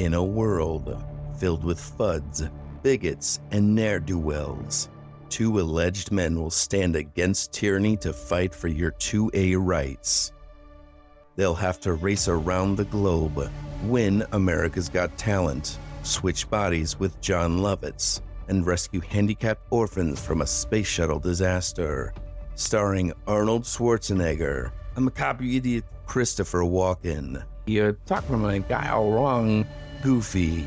In a world filled with fuds, bigots, and ne'er do wells, two alleged men will stand against tyranny to fight for your 2A rights. They'll have to race around the globe, win America's Got Talent, switch bodies with Jon Lovitz, and rescue handicapped orphans from a space shuttle disaster. Starring Arnold Schwarzenegger, a macabre idiot Christopher Walken, You're talking to my guy all wrong. Goofy,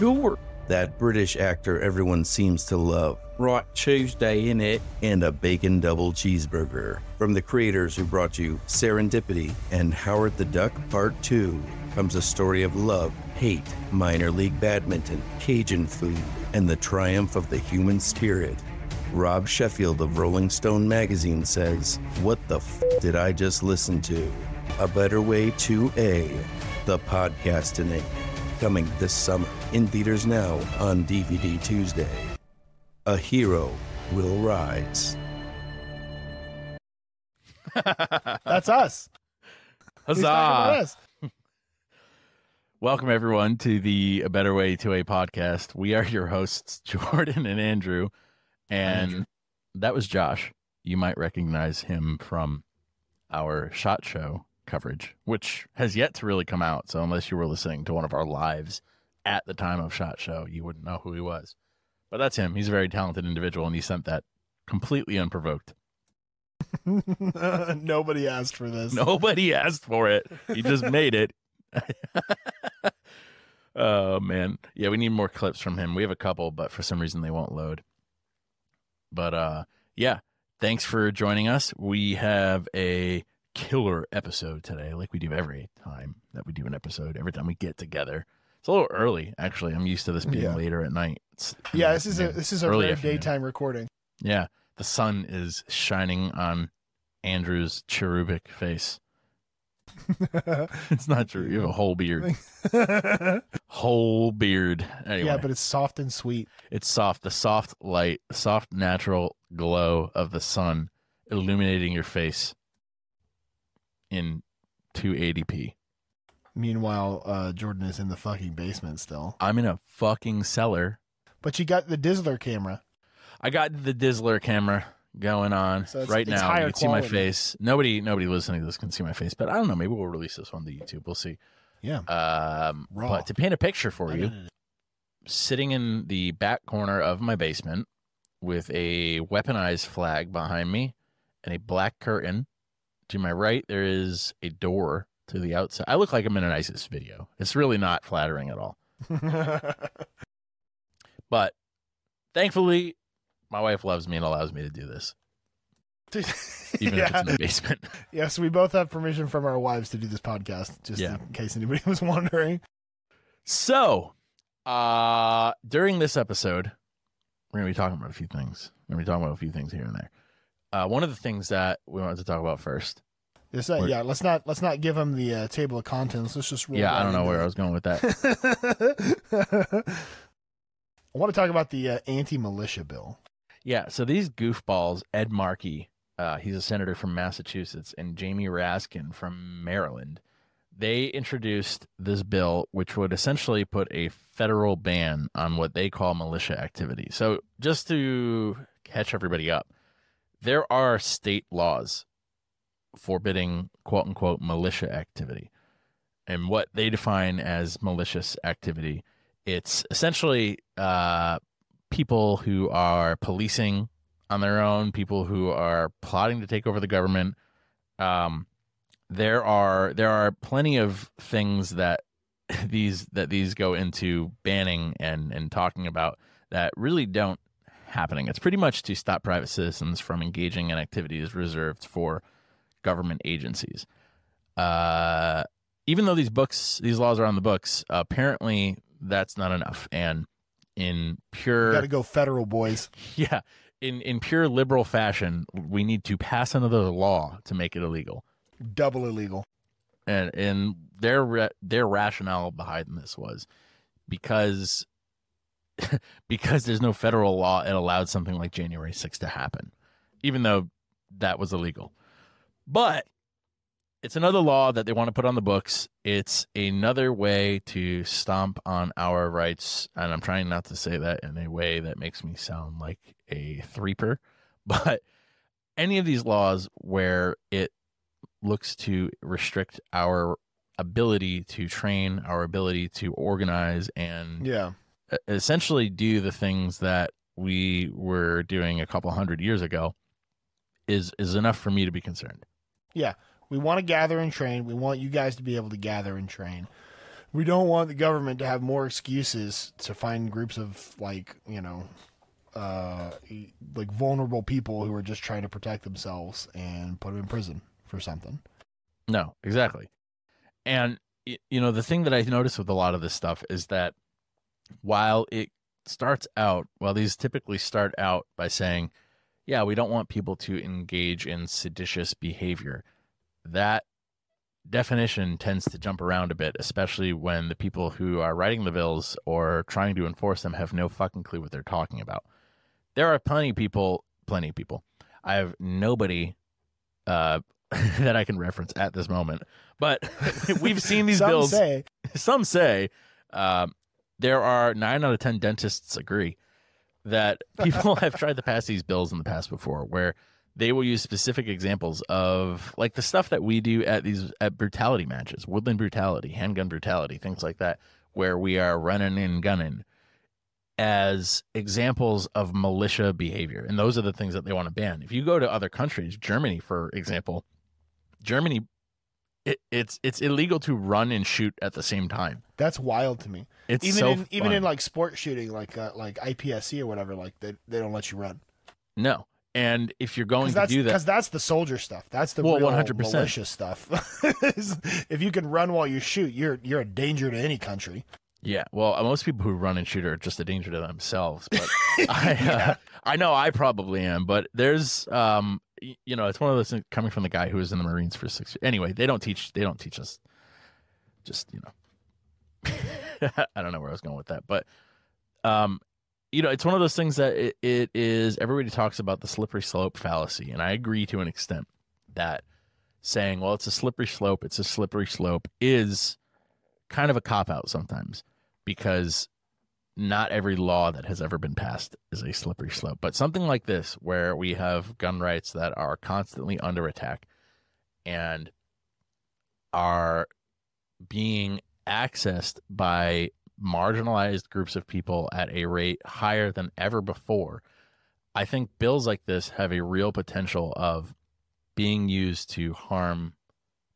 work. that British actor everyone seems to love, Right Tuesday, in it. and a bacon double cheeseburger. From the creators who brought you Serendipity and Howard the Duck Part 2 comes a story of love, hate, minor league badminton, Cajun food, and the triumph of the human spirit. Rob Sheffield of Rolling Stone magazine says, What the f did I just listen to? A Better Way 2A, the podcast in it. Coming this summer in theaters now on DVD Tuesday. A hero will rise. That's us. Who's talking about Huzzah! us? Welcome everyone to the A Better Way 2A podcast. We are your hosts, Jordan and Andrew, and Andrew. that was Josh. You might recognize him from our Shot Show coverage, which has yet to really come out. So unless you were listening to one of our lives at the time of Shot Show, you wouldn't know who he was. But that's him. He's a very talented individual, and he sent that completely unprovoked. Nobody asked for this. Nobody asked for it. He just made it. oh man. Yeah, we need more clips from him. We have a couple, but for some reason they won't load. But uh yeah, thanks for joining us. We have a killer episode today, like we do every time that we do an episode, every time we get together. It's a little early, actually. I'm used to this being Yeah. later at night. It's, Yeah, this is a this is a rare afternoon. daytime recording. Yeah, the sun is shining on Andrew's cherubic face. It's not true. You have a whole beard. Whole beard. Anyway, Yeah, but it's soft and sweet. it's soft. The soft light, soft natural glow of the sun illuminating your face in 280p. Meanwhile, uh, Jordan is in the fucking basement still. I'm in a fucking cellar. But you got the Dizzler camera. I got the Dizzler camera going on So it's- right it's now. You can see my face. Nobody, nobody listening to this can see my face, but I don't know. Maybe we'll release this on the YouTube. We'll see. Yeah. Um, Raw. but to paint a picture for you, sitting in the back corner of my basement with a weaponized flag behind me and a black curtain. To my right, there is a door to the outside. I look like I'm in an ISIS video. It's really not flattering at all. But thankfully, my wife loves me and allows me to do this, even if it's in the basement. Yes, we both have permission from our wives to do this podcast, just Yeah. in case anybody was wondering. So, uh, during this episode, we're going to be talking about a few things. We're going to be talking about a few things here and there. Uh, one of the things that we wanted to talk about first This, uh, yeah, let's not let's not give them the uh, table of contents. Let's just roll Yeah, I don't know where I was going with that. I want to talk about the uh, anti-militia bill. yeah, so these goofballs, Ed Markey, uh, he's a senator from Massachusetts, and Jamie Raskin from Maryland, they introduced this bill which would essentially put a federal ban on what they call militia activity. So, just to catch everybody up, there are state laws forbidding quote unquote militia activity. And what they define as malicious activity, it's essentially uh, people who are policing on their own, people who are plotting to take over the government. Um, there are there are plenty of things that these that these go into banning and and talking about that really don't happening. It's pretty much to stop private citizens from engaging in activities reserved for government agencies. Uh, even though these books, these laws are on the books, apparently that's not enough. And in pure Got to go federal, boys. yeah, in in pure liberal fashion, we need to pass another law to make it illegal. Double illegal. And and their their rationale behind this was because because there's no federal law, it allowed something like January 6th to happen, even though that was illegal. But it's another law that they want to put on the books. It's another way to stomp on our rights. And I'm trying not to say that in a way that makes me sound like a threeper. But any of these laws where it looks to restrict our ability to train, our ability to organize, and Yeah. Essentially do the things that we were doing a couple hundred years ago is is enough for me to be concerned. Yeah. We want to gather and train. We want you guys to be able to gather and train. We don't want the government to have more excuses to find groups of like, you know, uh like vulnerable people who are just trying to protect themselves and put them in prison for something. No, exactly. And you know, the thing that I notice with a lot of this stuff is that while it starts out, while these typically start out by saying, "Yeah, we don't want people to engage in seditious behavior," that definition tends to jump around a bit, especially when the people who are writing the bills or trying to enforce them have no fucking clue what they're talking about. There are plenty of people, plenty of people. I have nobody uh, that I can reference at this moment, but we've seen these Some bills. say Some say um, there are nine out of ten dentists agree that people have tried to pass these bills in the past before, where they will use specific examples of like the stuff that we do at these at brutality matches, woodland brutality, handgun brutality, things like that, where we are running and gunning as examples of militia behavior. And those are the things that they want to ban. If you go to other countries, Germany, for example, Germany it, it's it's illegal to run and shoot at the same time. that's wild to me. It's even so in even fun. in like sport shooting, like uh, like IPSC or whatever, like they they don't let you run. no. And if you're going to do that, because that's the soldier stuff. That's the Well, 100%. militia stuff. if you can run while you shoot, you're you're a danger to any country. Yeah, well, uh, most people who run and shoot are just a danger to themselves. But I, uh, I know I probably am. But there's, um, you know, it's one of those things coming from the guy who was in the Marines for six. years. Anyway, they don't teach. They don't teach us. Just you know, I don't know where I was going with that, but, um, you know, it's one of those things that it, it is. Everybody talks about the slippery slope fallacy, and I agree to an extent that saying, "Well, it's a slippery slope. It's a slippery slope," is kind of a cop out sometimes because not every law that has ever been passed is a slippery slope. But something like this, where we have gun rights that are constantly under attack and are being accessed by marginalized groups of people at a rate higher than ever before, I think bills like this have a real potential of being used to harm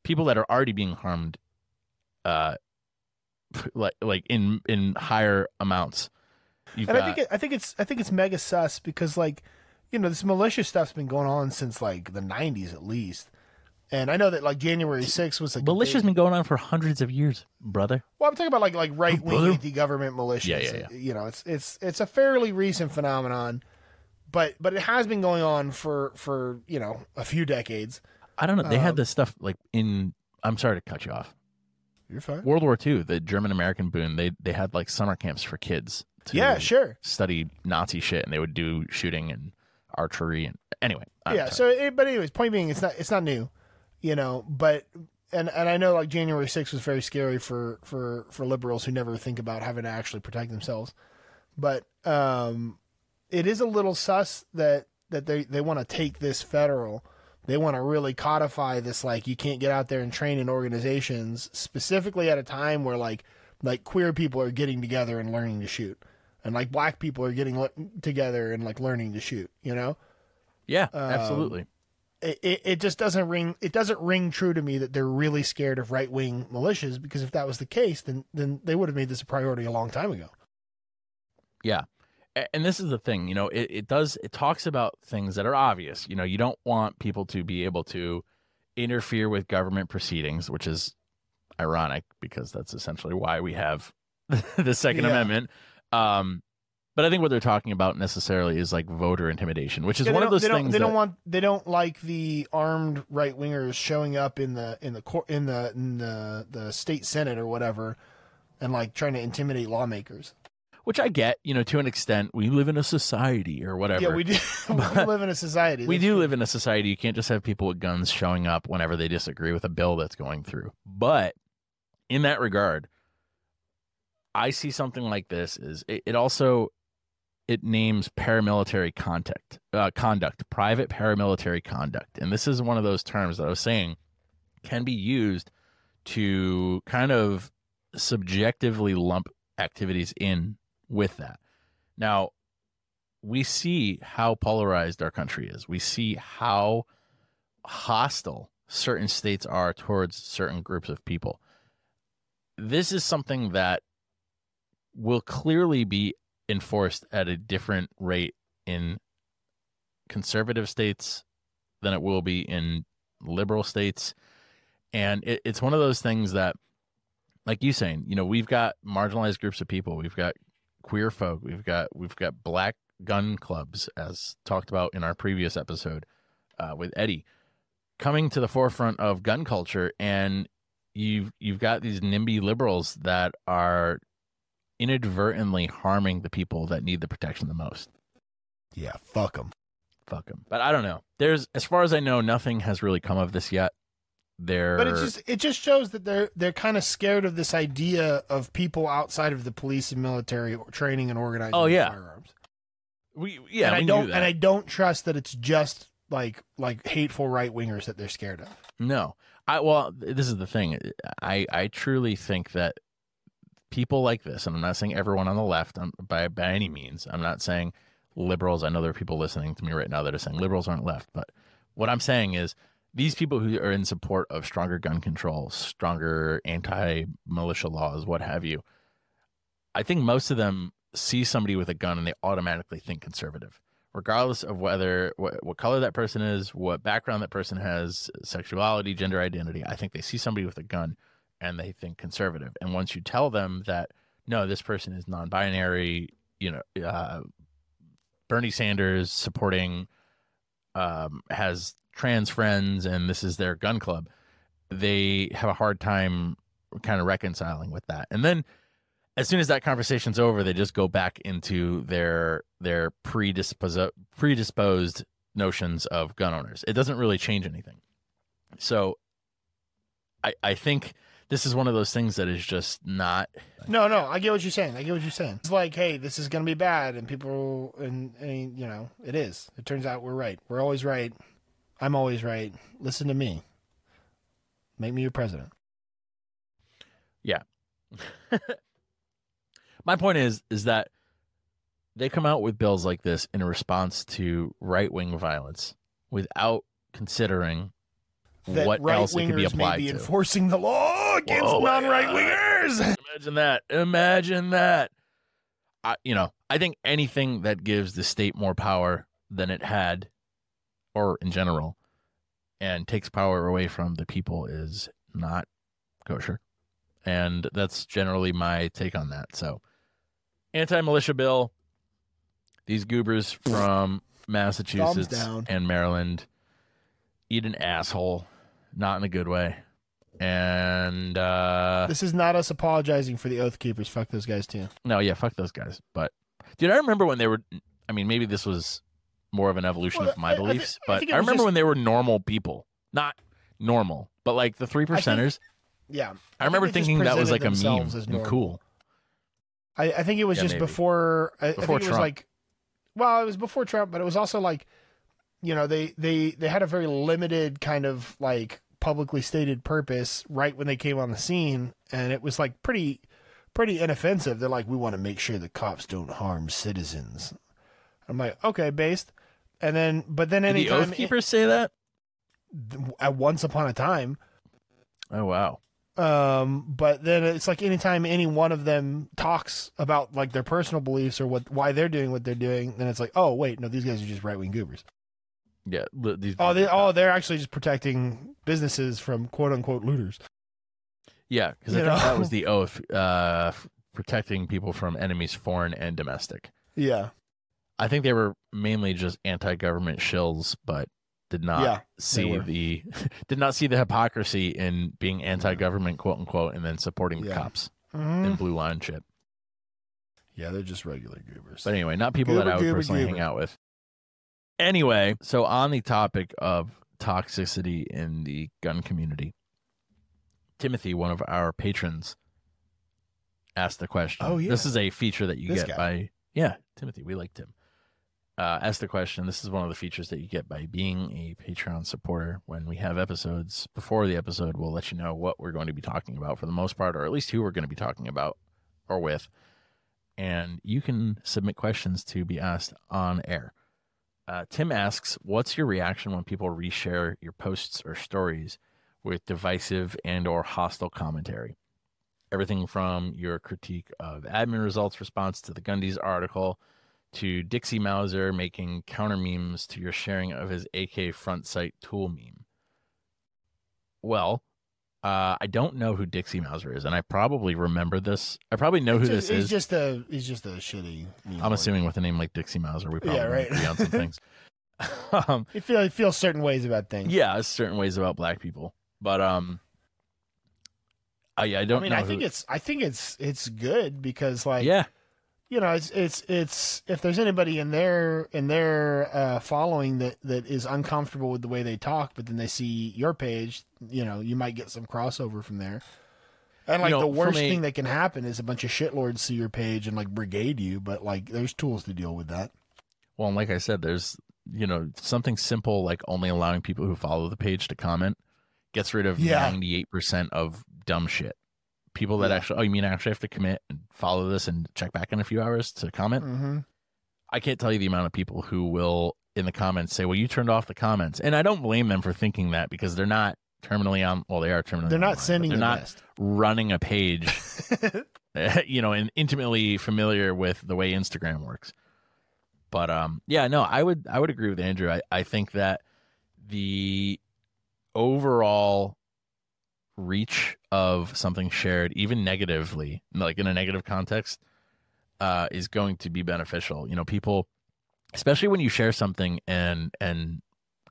people that are already being harmed uh like like in in higher amounts. You've And I think it, I think it's I think it's mega sus because like you know this militia stuff's been going on since like the '90s at least. And I know that like January 6th was like militia's big- been going on for hundreds of years, brother. Well, I'm talking about like like right wing anti-government militias. Yeah, yeah, yeah. You know, it's it's it's a fairly recent phenomenon, but but it has been going on for for you know a few decades. I don't know. They had Um, this stuff like in. I'm sorry to cut you off. You're fine. World War II, the German American Bund. They they had like summer camps for kids. To Yeah, sure. Study Nazi shit, and they would do shooting and archery and anyway. I'm yeah. sorry. So, it, but anyways, point being, it's not it's not new, you know. But and and I know like January 6th was very scary for for for liberals who never think about having to actually protect themselves. But um, it is a little sus that that they they want to take this federal. They want to really codify this like you can't get out there and train in organizations specifically at a time where like like queer people are getting together and learning to shoot. And like black people are getting le- together and like learning to shoot, you know? yeah, um, absolutely. it, it, it just doesn't ring it doesn't ring true to me that they're really scared of right wing militias because if that was the case then then they would have made this a priority a long time ago. Yeah. And this is the thing, you know, it, it does, it talks about things that are obvious. You know, you don't want people to be able to interfere with government proceedings, which is ironic because that's essentially why we have the Second Yeah. Amendment. Um, but I think what they're talking about necessarily is like voter intimidation, which is Yeah, one of those they things they that, don't want they don't like the armed right wingers showing up in the in the court in the in the the state senate or whatever and like trying to intimidate lawmakers. Which I get, you know, to an extent. We live in a society or whatever. Yeah, we do. we live in a society. we do true. live in a society. You can't just have people with guns showing up whenever they disagree with a bill that's going through. But in that regard, I see something like this is it, it also it names paramilitary contact uh, conduct, private paramilitary conduct, and this is one of those terms that I was saying can be used to kind of subjectively lump activities in with that. Now, we see how polarized our country is. We see how hostile certain states are towards certain groups of people. This is something that will clearly be enforced at a different rate in conservative states than it will be in liberal states. And it, it's one of those things that, like you saying, you know, we've got marginalized groups of people, we've got queer folk, we've got we've got black gun clubs, as talked about in our previous episode uh, with Eddie, coming to the forefront of gun culture, and you've you've got these NIMBY liberals that are inadvertently harming the people that need the protection the most. Yeah, fuck them. Fuck them. But I don't know. There's, as far as I know, nothing has really come of this yet. There, But it just it just shows that they're they're kind of scared of this idea of people outside of the police and military training and organizing Oh, yeah. firearms. we yeah, and I don't and I don't trust that it's just like like hateful right wingers that they're scared of. No, I well, this is the thing. I I truly think that people like this, and I'm not saying everyone on the left um, by by any means. I'm not saying liberals. I know there are people listening to me right now that are saying liberals aren't left, but what I'm saying is these people who are in support of stronger gun control, stronger anti militia laws, what have you. I think most of them see somebody with a gun and they automatically think conservative regardless of whether what, what color that person is, what background that person has, sexuality, gender identity. I think they see somebody with a gun and they think conservative. And once you tell them that no, this person is non-binary, you know, uh, Bernie Sanders supporting um, has trans friends and this is their gun club, they have a hard time kind of reconciling with that. And then as soon as that conversation's over, they just go back into their their predisposed predisposed notions of gun owners. It doesn't really change anything. So I I think this is one of those things that is just not No, no, I get what you're saying. I get what you're saying. It's like, hey, this is gonna be bad, and people, and, and you know, it is. It turns out we're right. We're always right. I'm always right. Listen to me. Make me your president. Yeah. My point is is that they come out with bills like this in response to right-wing violence without considering That what right else it could be wingers may be to. enforcing the law against non-right wingers. Uh, imagine that. Imagine that. I, you know, I think anything that gives the state more power than it had, or in general, and takes power away from the people is not kosher. And that's generally my take on that. So, anti militia bill, these goobers from Massachusetts and Maryland eat an asshole, not in a good way. And, uh, This is not us apologizing for the Oath Keepers. Fuck those guys too. no, yeah, fuck those guys. But dude, I remember when they were. I mean, maybe this was more of an evolution Well, of my I- I beliefs, I but think I, remember just- when they were normal people, not normal, but like the three percenters. Yeah, I, remember thinking that was like a meme and cool. I, I think it was Yeah, just maybe. before. I, I Before think it was like, well, it was before Trump, but it was also like, you know, they they they had a very limited kind of like publicly stated purpose right when they came on the scene, and it was like pretty pretty inoffensive. They're like, we want to make sure the cops don't harm citizens. I'm like, okay, based. And then, but then Did the anytime Keepers say that? at once upon a time, Oh wow. um but then it's like anytime any one of them talks about like their personal beliefs or what why they're doing what they're doing then it's like oh wait no these guys are just right-wing goobers Yeah. These, oh they oh they're actually just protecting businesses from quote unquote looters yeah, because I you think that was the oath, uh, protecting people from enemies, foreign and domestic. yeah I think they were mainly just anti-government shills, but did not Yeah, see the did not see the hypocrisy in being anti-government, quote unquote, and then supporting the Yeah. cops Mhm. in blue line shit. Yeah, they're just regular goobers. But anyway, not people that I would goober, personally hang out with. Anyway, so on the topic of toxicity in the gun community, Timothy, one of our patrons, asked the question. Oh, yeah. This is a feature that you This get guy. by yeah, Timothy. We like Tim. Uh, the question. This is one of the features that you get by being a Patreon supporter. When we have episodes before the episode, we'll let you know what we're going to be talking about for the most part, or at least who we're going to be talking about or with. And you can submit questions to be asked on air. Uh, Tim asks, "What's your reaction when people reshare your posts or stories with divisive and or hostile commentary? Everything from your critique of admin results response to the Gundy's article, to Dixie Mauser making counter memes to your sharing of his AK front sight tool meme." Well, uh, I don't know who Dixie Mauser is, and I probably remember this. I probably know who Just- this he's is. just a he's just a shitty. meme I'm assuming with a name like Dixie Mauser, we probably Yeah, right. agree on some things. um, He feel he feels certain ways about things. yeah, certain ways about black people, but um, I I I don't mean, know. I think who- it's I think it's it's good because like yeah, you know it's it's it's if there's anybody in their in their uh, following that that is uncomfortable with the way they talk, but then they see your page, you know, you might get some crossover from there. And like You know, the worst a- thing that can happen is a bunch of shitlords see your page and like brigade you, but like there's tools to deal with that. Well, and like I said, there's you know something simple like only allowing people who follow the page to comment gets rid of 98% of dumb shit. People that Yeah. actually, oh, you mean I actually have to commit and follow this and check back in a few hours to comment? Mm-hmm. I can't tell you the amount of people who will in the comments say, "Well, you turned off the comments," and I don't blame them for thinking that because they're not terminally on. Well, they are terminally. They're online, not sending They're the not best. running a page, you know, and intimately familiar with the way Instagram works. But um, yeah, no, I would I would agree with Andrew. I, I think that the overall reach of something shared, even negatively, like in a negative context, uh, is going to be beneficial. You know, people, especially when you share something and and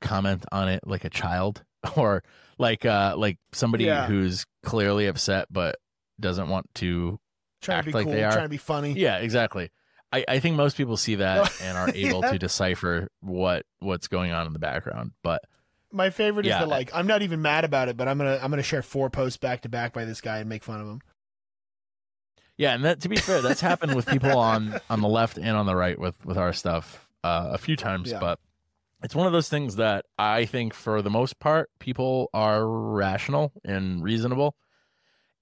comment on it like a child or like uh like somebody Yeah. who's clearly upset but doesn't want to trying act to be like cool, they are. trying to be funny. yeah exactly i i think most people see that and are able Yeah. to decipher what what's going on in the background but My favorite Yeah. is the like I'm not even mad about it, but I'm gonna I'm gonna share four posts back to back by this guy and make fun of him. yeah and that to be fair that's happened with people on on the left and on the right with with our stuff uh, a few times Yeah. but it's one of those things that i think for the most part people are rational and reasonable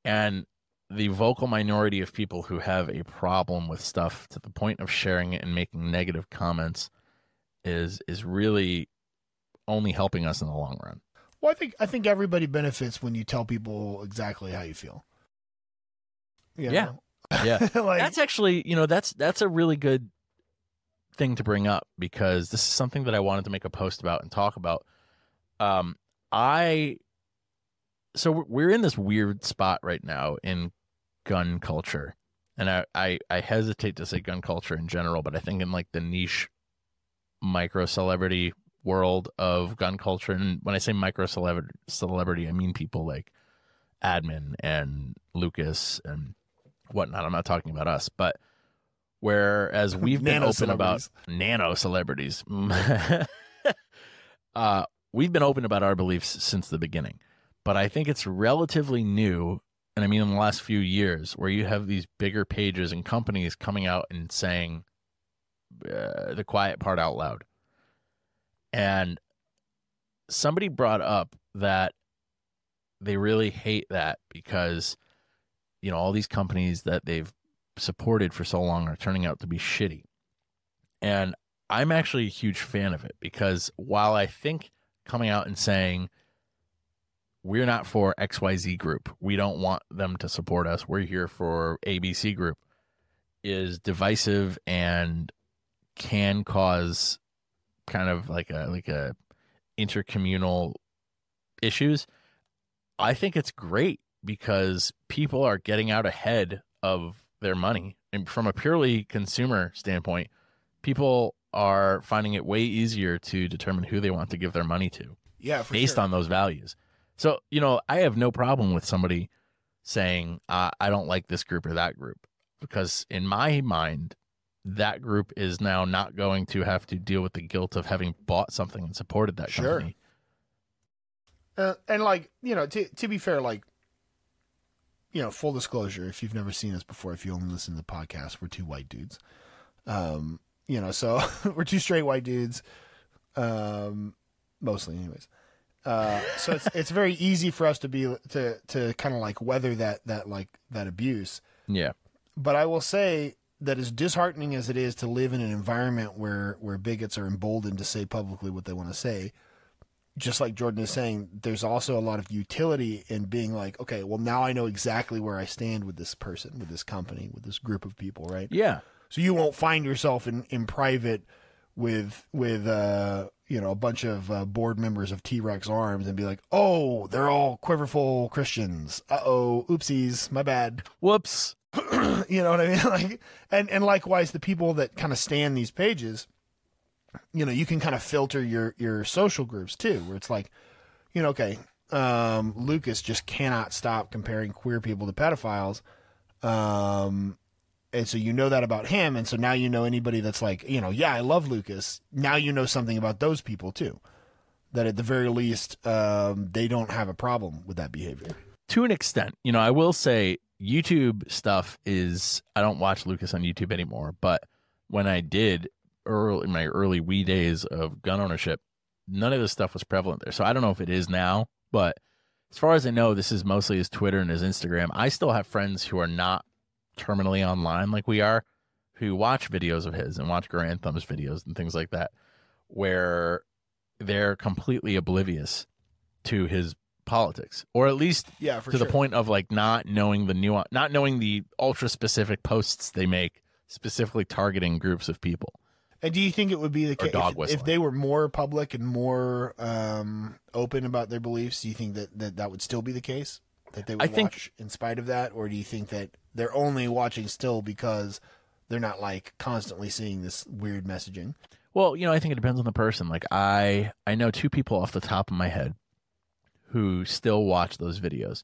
and the vocal minority of people who have a problem with stuff to the point of sharing it and making negative comments is is really only helping us in the long run Well, I think I think everybody benefits when you tell people exactly how you feel. You Yeah. know? yeah like that's actually you know that's that's a really good thing to bring up because this is something that i wanted to make a post about and talk about um i so we're- we're in this weird spot right now in gun culture and I, I i hesitate to say gun culture in general but i think in like the niche micro celebrity world of gun culture. And when i say micro celebrity celebrity i mean people like admin and lucas and whatnot. I'm not talking about us but whereas we've been open about nano celebrities. Uh we've been open about our beliefs since the beginning but i think it's relatively new. And i mean in the last few years where you have these bigger pages and companies coming out and saying uh, the quiet part out loud and somebody brought up that they really hate that because you know all these companies that they've supported for so long are turning out to be shitty. And i'm actually a huge fan of it because while i think coming out and saying we're not for xyz group. We don't want them to support us. We're here for abc group is divisive and can cause kind of like a like a intercommunal issues i think it's great because people are getting out ahead of their money and from a purely consumer standpoint people are finding it way easier to determine who they want to give their money to yeah, based sure. on those values so you know i have no problem with somebody saying uh, i don't like this group or that group because in my mind, that group is now not going to have to deal with the guilt of having bought something and supported that Sure. company. Uh, and like you know, to to be fair, like you know, full disclosure, if you've never seen us before, if you only listen to the podcast, we're two white dudes. Um, you know, so we're two straight white dudes, um, mostly, anyways. Uh, so it's it's very easy for us to be to to kind of like weather that that like that abuse. Yeah. But I will say that as disheartening as it is to live in an environment where where bigots are emboldened to say publicly what they want to say, just like Jordan is saying, there's also a lot of utility in being like, okay, well now I know exactly where I stand with this person, with this company, with this group of people, right? Yeah. So you won't find yourself in, in private with with uh you know a bunch of uh, board members of T Rex Arms and be like, oh, they're all quiverful Christians. Uh oh, oopsies, my bad. Whoops. you know what I mean? Like, and and likewise, the people that kind of stand these pages, you know, you can kind of filter your your social groups too, where it's like, you know, okay, um, Lucas just cannot stop comparing queer people to pedophiles, um, and so you know that about him, and so now you know anybody that's like, you know, yeah, I love Lucas. Now you know something about those people too, that at the very least, um, they don't have a problem with that behavior. To an extent. You know, I will say YouTube stuff is I don't watch Lucas on YouTube anymore, but when I did early in my early wee days of gun ownership, none of this stuff was prevalent there. So I don't know if it is now, but as far as I know, this is mostly his Twitter and his Instagram. I still have friends who are not terminally online like we are, who watch videos of his and watch Garand Thumbs videos and things like that, where they're completely oblivious to his politics, or at least Yeah, for to the point of like not knowing the nuance, not knowing the ultra specific posts they make, specifically targeting groups of people. And do you think it would be the case if, if they were more public and more um, open about their beliefs? Do you think that, that that would still be the case? That they would I think- in spite of that, or do you think that they're only watching still because they're not like constantly seeing this weird messaging? Well, you know, I think it depends on the person. Like I, I know two people off the top of my head who still watch those videos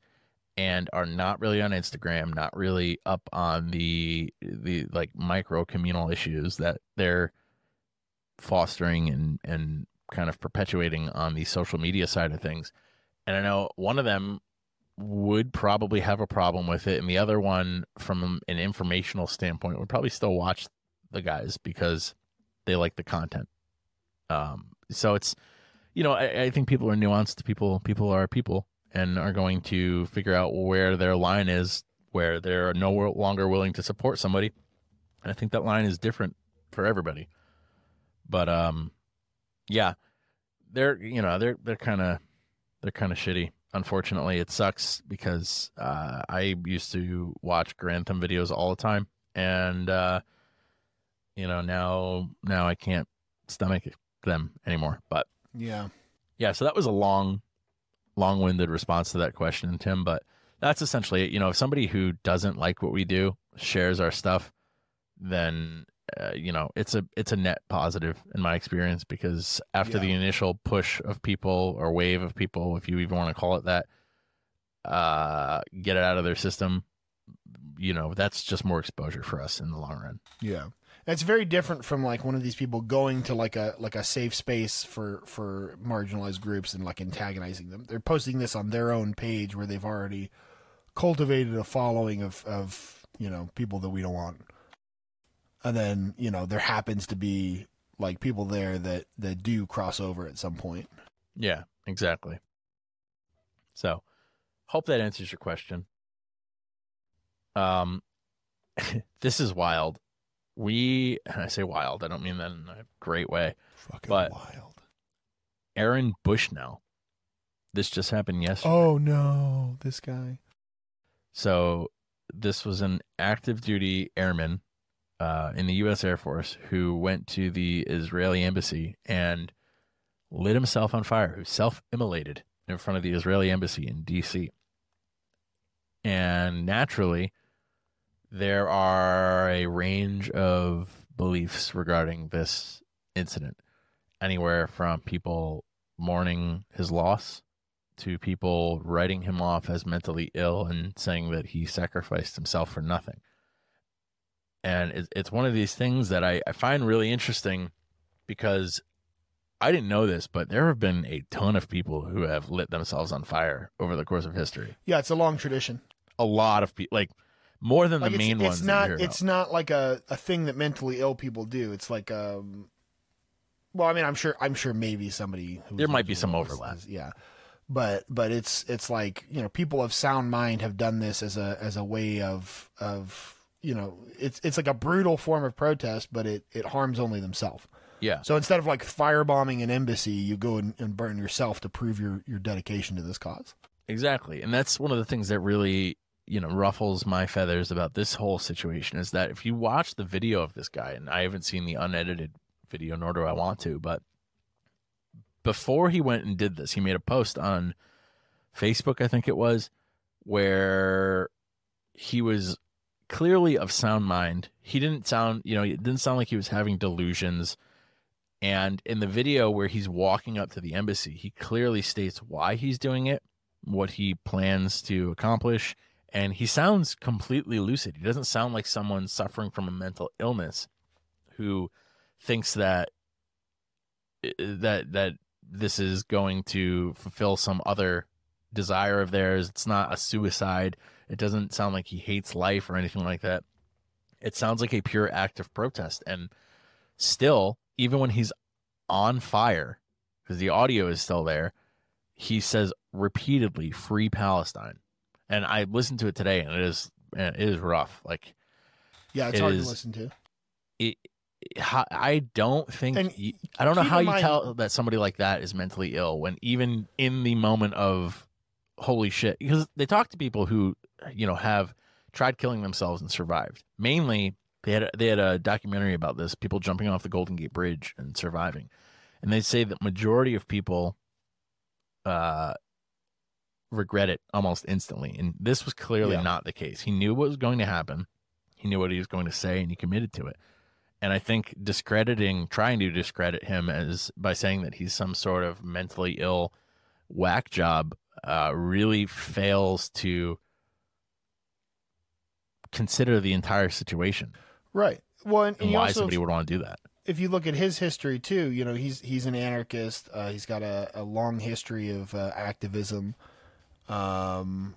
and are not really on Instagram, not really up on the the like micro communal issues that they're fostering and and kind of perpetuating on the social media side of things. And I know one of them would probably have a problem with it, and the other one, from an informational standpoint, would probably still watch the guys because they like the content. Um, so it's, you know, I, I think people are nuanced. People, people are people, and are going to figure out where their line is, where they're no longer willing to support somebody. And I think that line is different for everybody. But um, yeah, they're you know they're they're kind of they're kind of shitty. Unfortunately, it sucks because uh, I used to watch Garand Thumb videos all the time, and uh, you know now now I can't stomach them anymore. But Yeah, yeah, so that was a long, long-winded response to that question, Tim. But that's essentially it. You know, if somebody who doesn't like what we do shares our stuff, then uh, you know it's a it's a net positive in my experience because after Yeah. the initial push of people or wave of people, if you even want to call it that, uh, get it out of their system. You know, that's just more exposure for us in the long run. yeah. It's very different from like one of these people going to like a like a safe space for for marginalized groups and like antagonizing them. They're posting this on their own page where they've already cultivated a following of of you know people that we don't want. And then you know there happens to be like people there that that do cross over at some point. Yeah, exactly. So, hope that answers your question. Um, this is wild. We, and I say wild, I don't mean that in a great way. Fucking But- wild. Aaron Bushnell. This just happened yesterday. Oh no, this guy. So, this was an active duty airman uh, in the U.S. Air Force who went to the Israeli embassy and lit himself on fire, who self immolated in front of the Israeli embassy in D.C. And naturally, there are a range of beliefs regarding this incident, anywhere from people mourning his loss to people writing him off as mentally ill and saying that he sacrificed himself for nothing. and it's it's one of these things that I, I find really interesting because I didn't know this, but there have been a ton of people who have lit themselves on fire over the course of history. Yeah, it's a long tradition. A lot of people, like more than Like the it's, main it's ones. that you not it's about. not like a, a thing that mentally ill people do. It's like um well, I mean I'm sure I'm sure maybe somebody who's There might be some overlap. is- yeah. But but it's it's like, you know, people of sound mind have done this as a as a way of of you know, it's it's like a brutal form of protest, but it, it harms only themselves. yeah, So instead of like firebombing an embassy, you go and, and burn yourself to prove your, your dedication to this cause. Exactly. And that's one of the things that really, you know, ruffles my feathers about this whole situation is that if you watch the video of this guy, and I haven't seen the unedited video, nor do I want to, but before he went and did this, he made a post on Facebook, I think it was, where he was clearly of sound mind. He didn't sound, you know, it didn't sound like he was having delusions. And in the video where he's walking up to the embassy, he clearly states why he's doing it, what he plans to accomplish, and he sounds completely lucid. He doesn't sound like someone suffering from a mental illness who thinks that eh, eh, that that this is going to fulfill some other desire of theirs. It's not a suicide. It doesn't sound like he hates life or anything like that. It sounds like a pure act of protest. And still, even when he's on fire, because the audio is still there, he says repeatedly, "Free Palestine." And I listened to it today, and it is man, it is rough. Like Yeah, it's It hard is- to listen to. it, I don't think And I don't know how you mind- tell that somebody like that is mentally ill when even in the moment of holy shit because they talk to people who you know have tried killing themselves and survived. Mainly they had a, they had a documentary about this people jumping off the Golden Gate Bridge and surviving. And they say that majority of people uh regret it almost instantly. And this was clearly Yeah. not the case. He knew what was going to happen. He knew what he was going to say and he committed to it. And I think discrediting, trying to discredit him as by saying that he's some sort of mentally ill whack job, uh, really fails to consider the entire situation Right. Well, and, and why also, somebody would want to do that. if you look at his history too, you know, he's he's an anarchist. Uh, he's got a, a long history of uh, activism, um,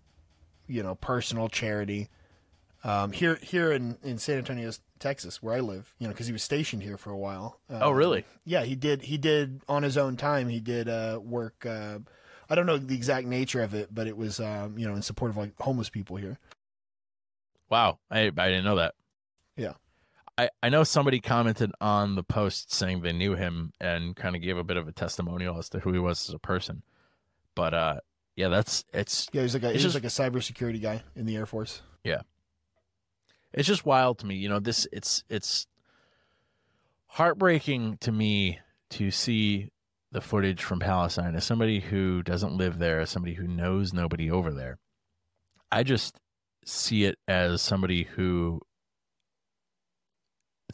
you know, personal charity. Um, here here in, in San Antonio, Texas, where I live, you know, because he was stationed here for a while. Uh, Oh, really? Yeah, he did. He did on his own time. He did uh, work. Uh, I don't know the exact nature of it, but it was um, you know in support of like homeless people here. Wow, I I didn't know that. Yeah. I, I know somebody commented on the post saying they knew him and kind of gave a bit of a testimonial as to who he was as a person. But uh yeah, that's it's Yeah, he's like a he's just- like a cybersecurity guy in the Air Force. Yeah, it's just wild to me. You know, this it's it's heartbreaking to me to see the footage from Palestine as somebody who doesn't live there, as somebody who knows nobody over there. I just see it as somebody who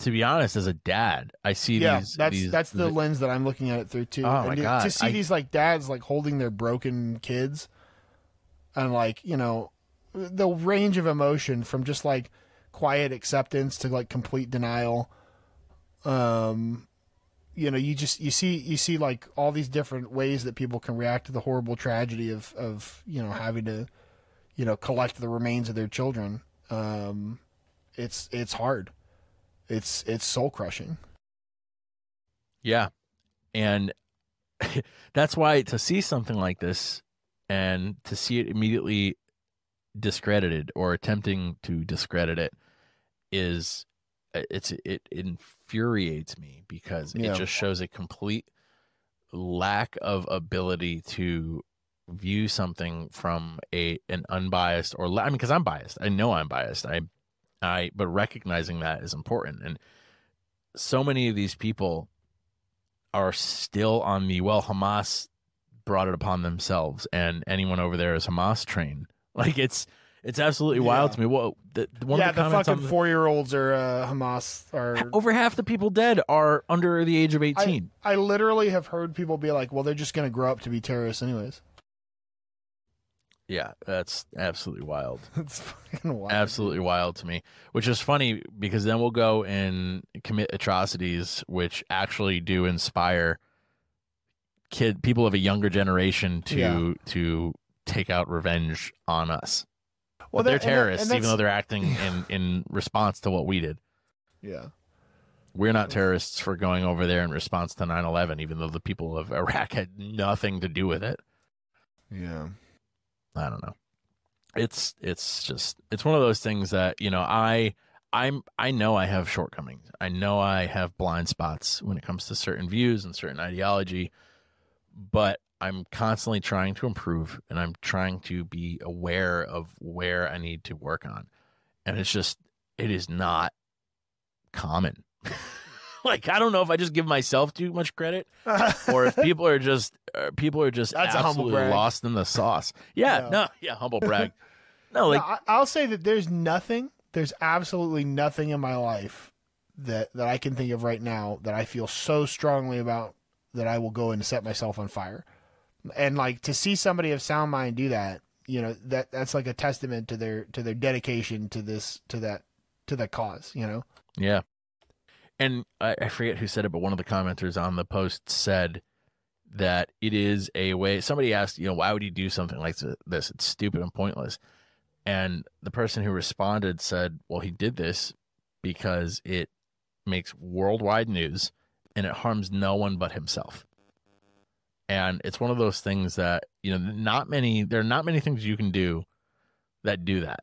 to be honest, as a dad, I see yeah, these. that's these- that's the the- lens that I'm looking at it through too. Oh, and my to, God. to see I- these like dads like holding their broken kids, and like you know, the range of emotion from just like quiet acceptance to like complete denial. Um, you know, you just you see you see like all these different ways that people can react to the horrible tragedy of of you know having to, you know, collect the remains of their children. Um, it's it's hard. It's it's soul crushing. Yeah. And that's why to see something like this and to see it immediately discredited or attempting to discredit it is uh, it's it infuriates me because Yeah. it just shows a complete lack of ability to view something from a an unbiased or I mean because I'm biased. I know I'm biased. I I but recognizing that is important and so many of these people are still on the well Hamas brought it upon themselves and anyone over there is Hamas trained. Like it's it's absolutely wild Yeah. to me. Well, the, one yeah, of the, the fucking the, four year olds are uh, Hamas are. over half the people dead are under the age of 18. I literally have heard people be like, "Well, they're just going to grow up to be terrorists, anyways." Yeah, that's absolutely wild. it's fucking wild. absolutely wild to me. Which is funny because then we'll go and commit atrocities, which actually do inspire kid people of a younger generation to Yeah. to take out revenge on us. Well, they're that- and that- and terrorists, even though they're acting in in response to what we did. yeah. We're not terrorists for going over there in response to 9/11, even though the people of Iraq had nothing to do with it. Yeah. I don't know. It's it's just it's one of those things that you know I I'm I know I have shortcomings. I know I have blind spots when it comes to certain views and certain ideology, but I'm constantly trying to improve and I'm trying to be aware of where I need to work on. And it's just it is not common. like I don't know if I just give myself too much credit or if people are just uh, people are just That's absolutely lost in the sauce. Yeah, No. no, yeah, humble brag. No, like no, I'll say that there's nothing, there's absolutely nothing in my life that that I can think of right now that I feel so strongly about that I will go and set myself on fire. And like to see somebody of sound mind do that, you know, that that's like a testament to their to their dedication to this to that to that cause, you know. yeah. And I, I forget who said it, but one of the commenters on the post said that it is a way. Somebody asked, you know, why would you do something like this? It's stupid and pointless. And the person who responded said, well, he did this because it makes worldwide news and it harms no one but himself. And it's one of those things that, you know, not many, there are not many things you can do that do that.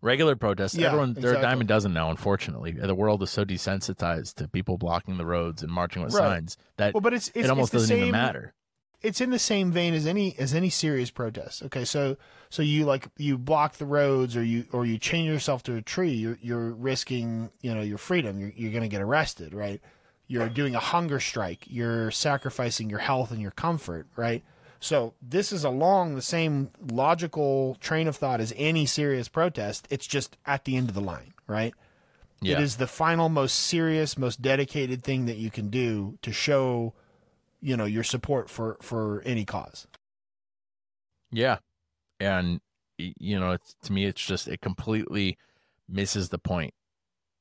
Regular protests, Yeah, everyone, they're a dime exactly. a dozen now, unfortunately. The world is so desensitized to people blocking the roads and marching with Right. signs that Well, but it's it's, it almost it's the doesn't same, even matter. it's in the same vein as any as any serious protest. Okay, so so you like you block the roads or you or you chain yourself to a tree. You're you're risking you know your freedom. You're you're going to get arrested, right? You're doing a hunger strike. You're sacrificing your health and your comfort, right? So this is along the same logical train of thought as any serious protest. It's just at the end of the line, right? Yeah. It is the final, most serious, most dedicated thing that you can do to show, you know, your support for for any cause. Yeah. And, you know, it's, to me, it's just, it completely misses the point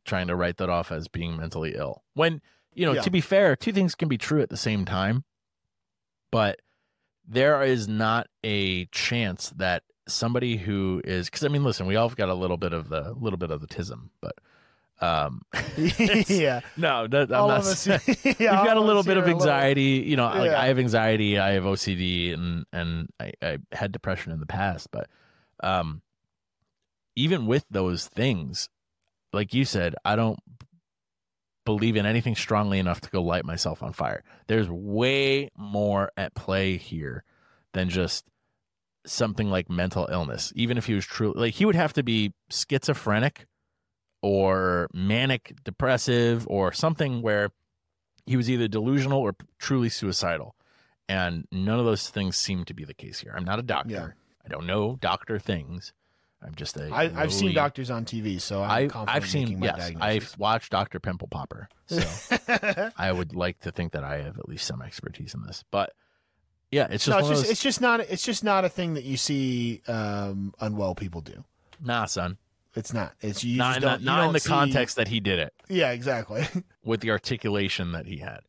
trying to write that off as being mentally ill. When, you know, Yeah. to be fair, two things can be true at the same time, but there is not a chance that somebody who is, because I mean, listen, we all got a little bit of the, little bit of the tism, but, um, yeah, no, that, I'm all not us. saying- yeah, We've got a little bit of are a little- anxiety. You know, like I have anxiety, I have OCD, and and I, I had depression in the past. But um, even with those things, like you said, I don't believe in anything strongly enough to go light myself on fire. There's way more at play here than just something like mental illness. Even if he was truly like he would have to be schizophrenic or manic depressive or something where he was either delusional or truly suicidal. And none of those things seem to be the case here. I'm not a doctor. Yeah. I don't know doctor things. I'm just a. I, I've seen doctors on TV, so I'm I, confident I've in seen. Yes. I've watched Doctor Pimple Popper. So I would like to think that I have at least some expertise in this. But yeah, it's just no, it's just those. it's just not it's just not a thing that you see um, unwell people do. nah, son. It's not. It's you Not in the, not in the see- context that he did it Yeah, exactly. with the articulation that he had.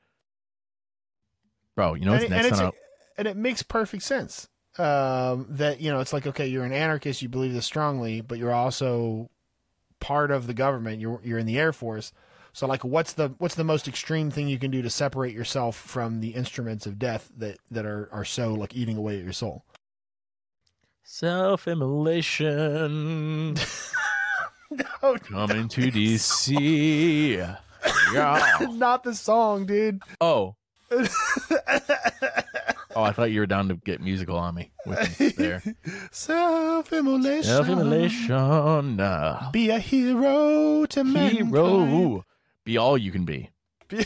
Bro, you know and, it, and, next our- and it makes perfect sense. Um, that you know, it's like okay, you're an anarchist, you believe this strongly, but you're also part of the government. You're you're in the Air Force. So like, what's the what's the most extreme thing you can do to separate yourself from the instruments of death that that are are so like eating away at your soul? self-immolation no, coming to DC. Yeah. not the song, dude. Oh, oh, I thought you were down to get musical on me with me there. Self-immolation. Self-immolation. uh, Be a hero to mankind. hero. Be all you can be.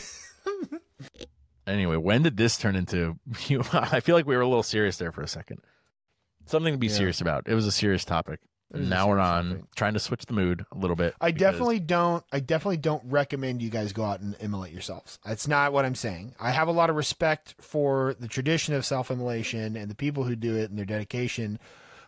Anyway, when did this turn into? You, I feel like we were a little serious there for a second. Something to be Yeah. serious about. It was a serious topic. Now we're on topic. trying to switch the mood a little bit. I definitely don't. I definitely don't recommend you guys go out and immolate yourselves. That's not what I'm saying. I have a lot of respect for the tradition of self-immolation and the people who do it and their dedication.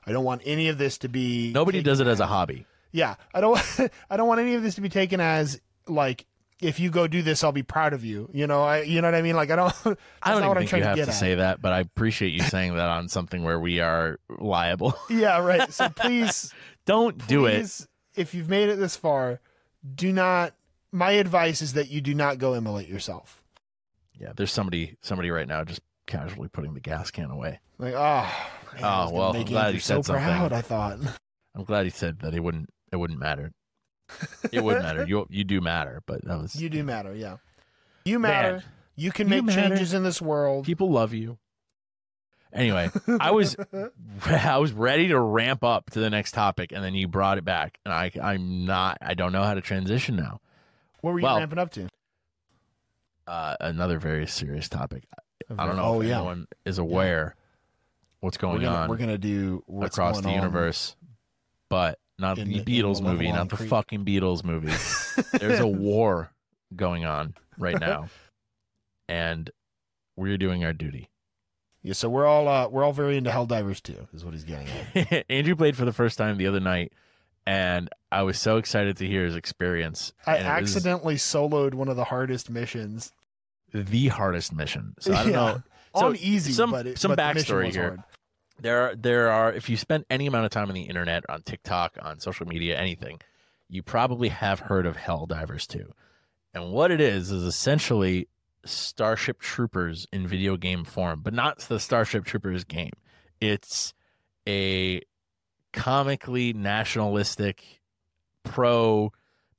I don't want any of this to be Nobody does it as a hobby. Yeah, I don't. I don't want any of this to be taken as like if you go do this, I'll be proud of you. You know, I. You know what I mean? Like I don't. I don't even think you to have to say that, but I appreciate you saying that on something where we are liable. Yeah, right. So please, don't do it. if you've made it this far, do not. My advice is that you do not go immolate yourself. Yeah, there's somebody somebody right now just casually putting the gas can away. Like, ah, oh, man, Oh, I was gonna well, I'm glad Andrew you so said something. proud. I thought. I'm glad he said that it wouldn't it wouldn't matter. It wouldn't matter. You you do matter, but that was You do matter, yeah. You matter. Man, you can make matter. changes in this world. people love you. Anyway, I was I was ready to ramp up to the next topic, and then you brought it back, and I I'm not I don't know how to transition now. What were you well, ramping up to? Uh, another very serious topic. I don't know Oh if yeah, anyone is aware what's we're going gonna on we're gonna do what's across the on. universe, but not in the the- Beatles the movie, not the Creek. fucking Beatles movie. There's a war going on right now, and we're doing our duty. yeah. So we're all uh, we're all very into Helldivers 2, is what he's getting at. Andrew played for the first time the other night, and I was so excited to hear his experience. I and it was accidentally soloed one of the hardest missions the hardest mission. So I don't Yeah. know. So on easy, some- but it, some backstory here. hard. There are there are if you spend any amount of time on the internet, on TikTok, on social media, anything, you probably have heard of Helldivers 2. And what it is is essentially Starship Troopers in video game form, but not the Starship Troopers game. It's a comically nationalistic, pro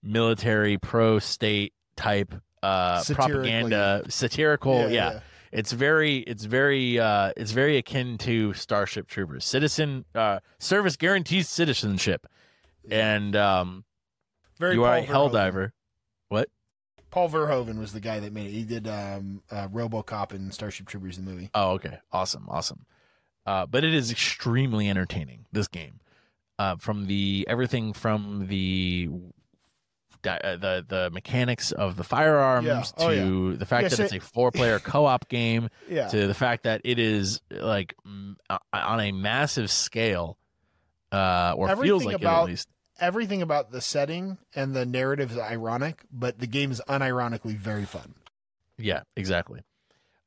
military, pro state type uh propaganda satirical yeah, it's very it's very uh it's very akin to starship troopers. Citizen uh service guarantees citizenship. And um Very you are a hell diver what? Paul Verhoeven was the guy that made it. He did um, uh, RoboCop and Starship Troopers, the movie. oh okay. Awesome awesome. Uh but it is extremely entertaining this game. Uh from the everything from the di- uh, the the mechanics of the firearms Yeah. Oh, to the fact Yeah, that so- it's a four player co-op game Yeah, to the fact that it is like mm, uh, on a massive scale, uh, or feels Everything like it at least. everything about the setting and the narrative is ironic, but the game is unironically very fun. Yeah, exactly.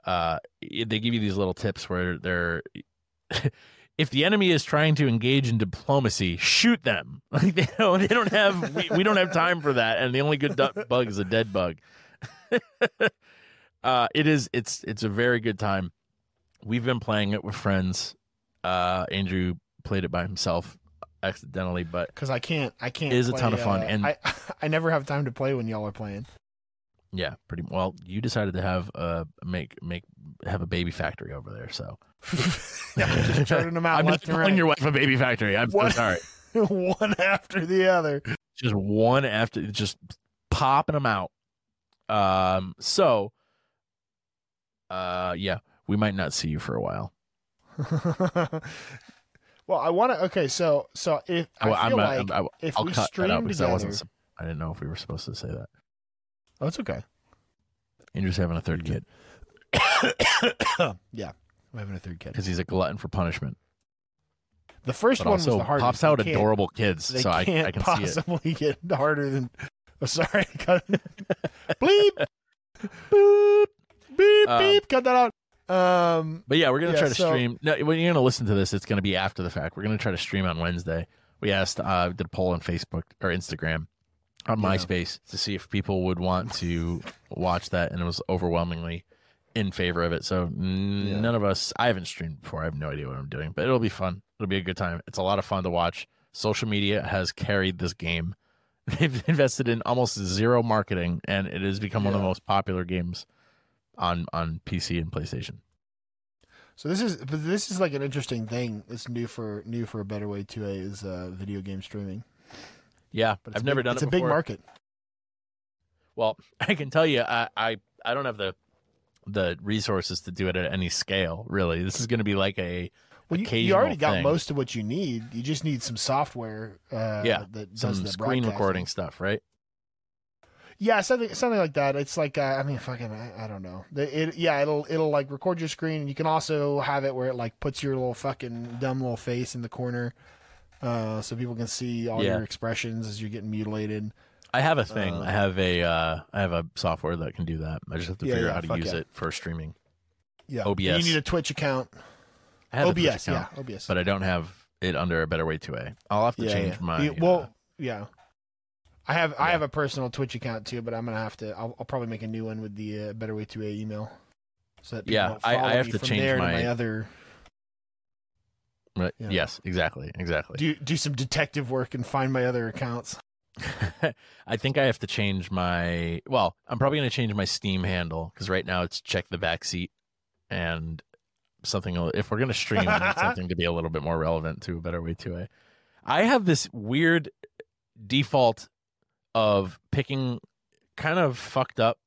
Uh, they give you these little tips where they're. If the enemy is trying to engage in diplomacy, shoot them. Like they don't, they don't have, we, we don't have time for that. And the only good du- bug is a dead bug. uh, it is, it's, it's a very good time. We've been playing it with friends. Uh, Andrew played it by himself accidentally, but Because I can't, I can't. It is a ton of fun, uh, and- I, I never have time to play when y'all are playing. Yeah, pretty well. You decided to have uh make make have a baby factory over there, so yeah, I'm just turning them out I'm left and calling right, your wife a baby factory. I'm What? so sorry. one after the other. Just one after, just popping them out. Um. So, uh, yeah, we might not see you for a while. well, I want to. Okay, so so if I Well, feel I'm, like I'm, if I'll we stream together, I wasn't. I didn't know if we were supposed to say that. Oh, it's okay. Andrew's having a third kid yeah, I'm having a third kid. because he's a glutton for punishment. The first But one was the hardest. pops out can't- adorable kids, They so I, can't I can see it. possibly get harder than. Oh, sorry. Cut. Bleep. Beep Um, beep. Cut that out. Um. But yeah, we're gonna Yeah, try to so- stream. No, when you're gonna listen to this, it's gonna be after the fact. We're gonna try to stream on Wednesday. We asked, uh, did a poll on Facebook or Instagram, on Yeah. MySpace to see if people would want to watch that, and it was overwhelmingly in favor of it. So n- Yeah. none of us. I haven't streamed before. I have no idea what I'm doing, but it'll be fun. It'll be a good time. It's a lot of fun to watch. Social media has carried this game. They've invested in almost zero marketing, and it has become one of the most popular games on on PC and PlayStation. So this is, but this is like an interesting thing. It's new for new for A Better Way 2A is uh, video game streaming. Yeah, But I've never big, done it's it It's a big market. Well, I can tell you, I, I I don't have the the resources to do it at any scale. Really, this is going to be like a Well, you, you already got thing. most of what you need. You just need some software. Uh, Yeah, that some does the screen recording stuff, right? Yeah, something something like that. It's like uh, I mean, fucking, I, I don't know. The- It, yeah, it'll it'll like record your screen, and you can also have it where it like puts your little fucking dumb little face in the corner, uh, so people can see all Yeah. your expressions as you're getting mutilated. I have a thing. Uh, I have a uh, I have a software that can do that. I just have to Yeah, figure yeah, out how to use it for streaming. Yeah, OBS. You need a Twitch account. I have a Twitch OBS, yeah, OBS. but I don't have it under A Better Way 2A. I'll have to change my. You- uh, well, yeah. I have I have a personal Twitch account too, but I'm gonna have to. I'll, I'll probably make a new one with the uh, Better Way 2A email. So Yeah, I- I have to change there my- my other right, yeah. Yes, exactly, exactly. do do some detective work and find my other accounts. I think I have to change my. Well, I'm probably going to change my Steam handle because right now it's check the back seat and something. If we're going to stream, I need something to be a little bit more relevant to a better way to eh? I have this weird default of picking kind of fucked up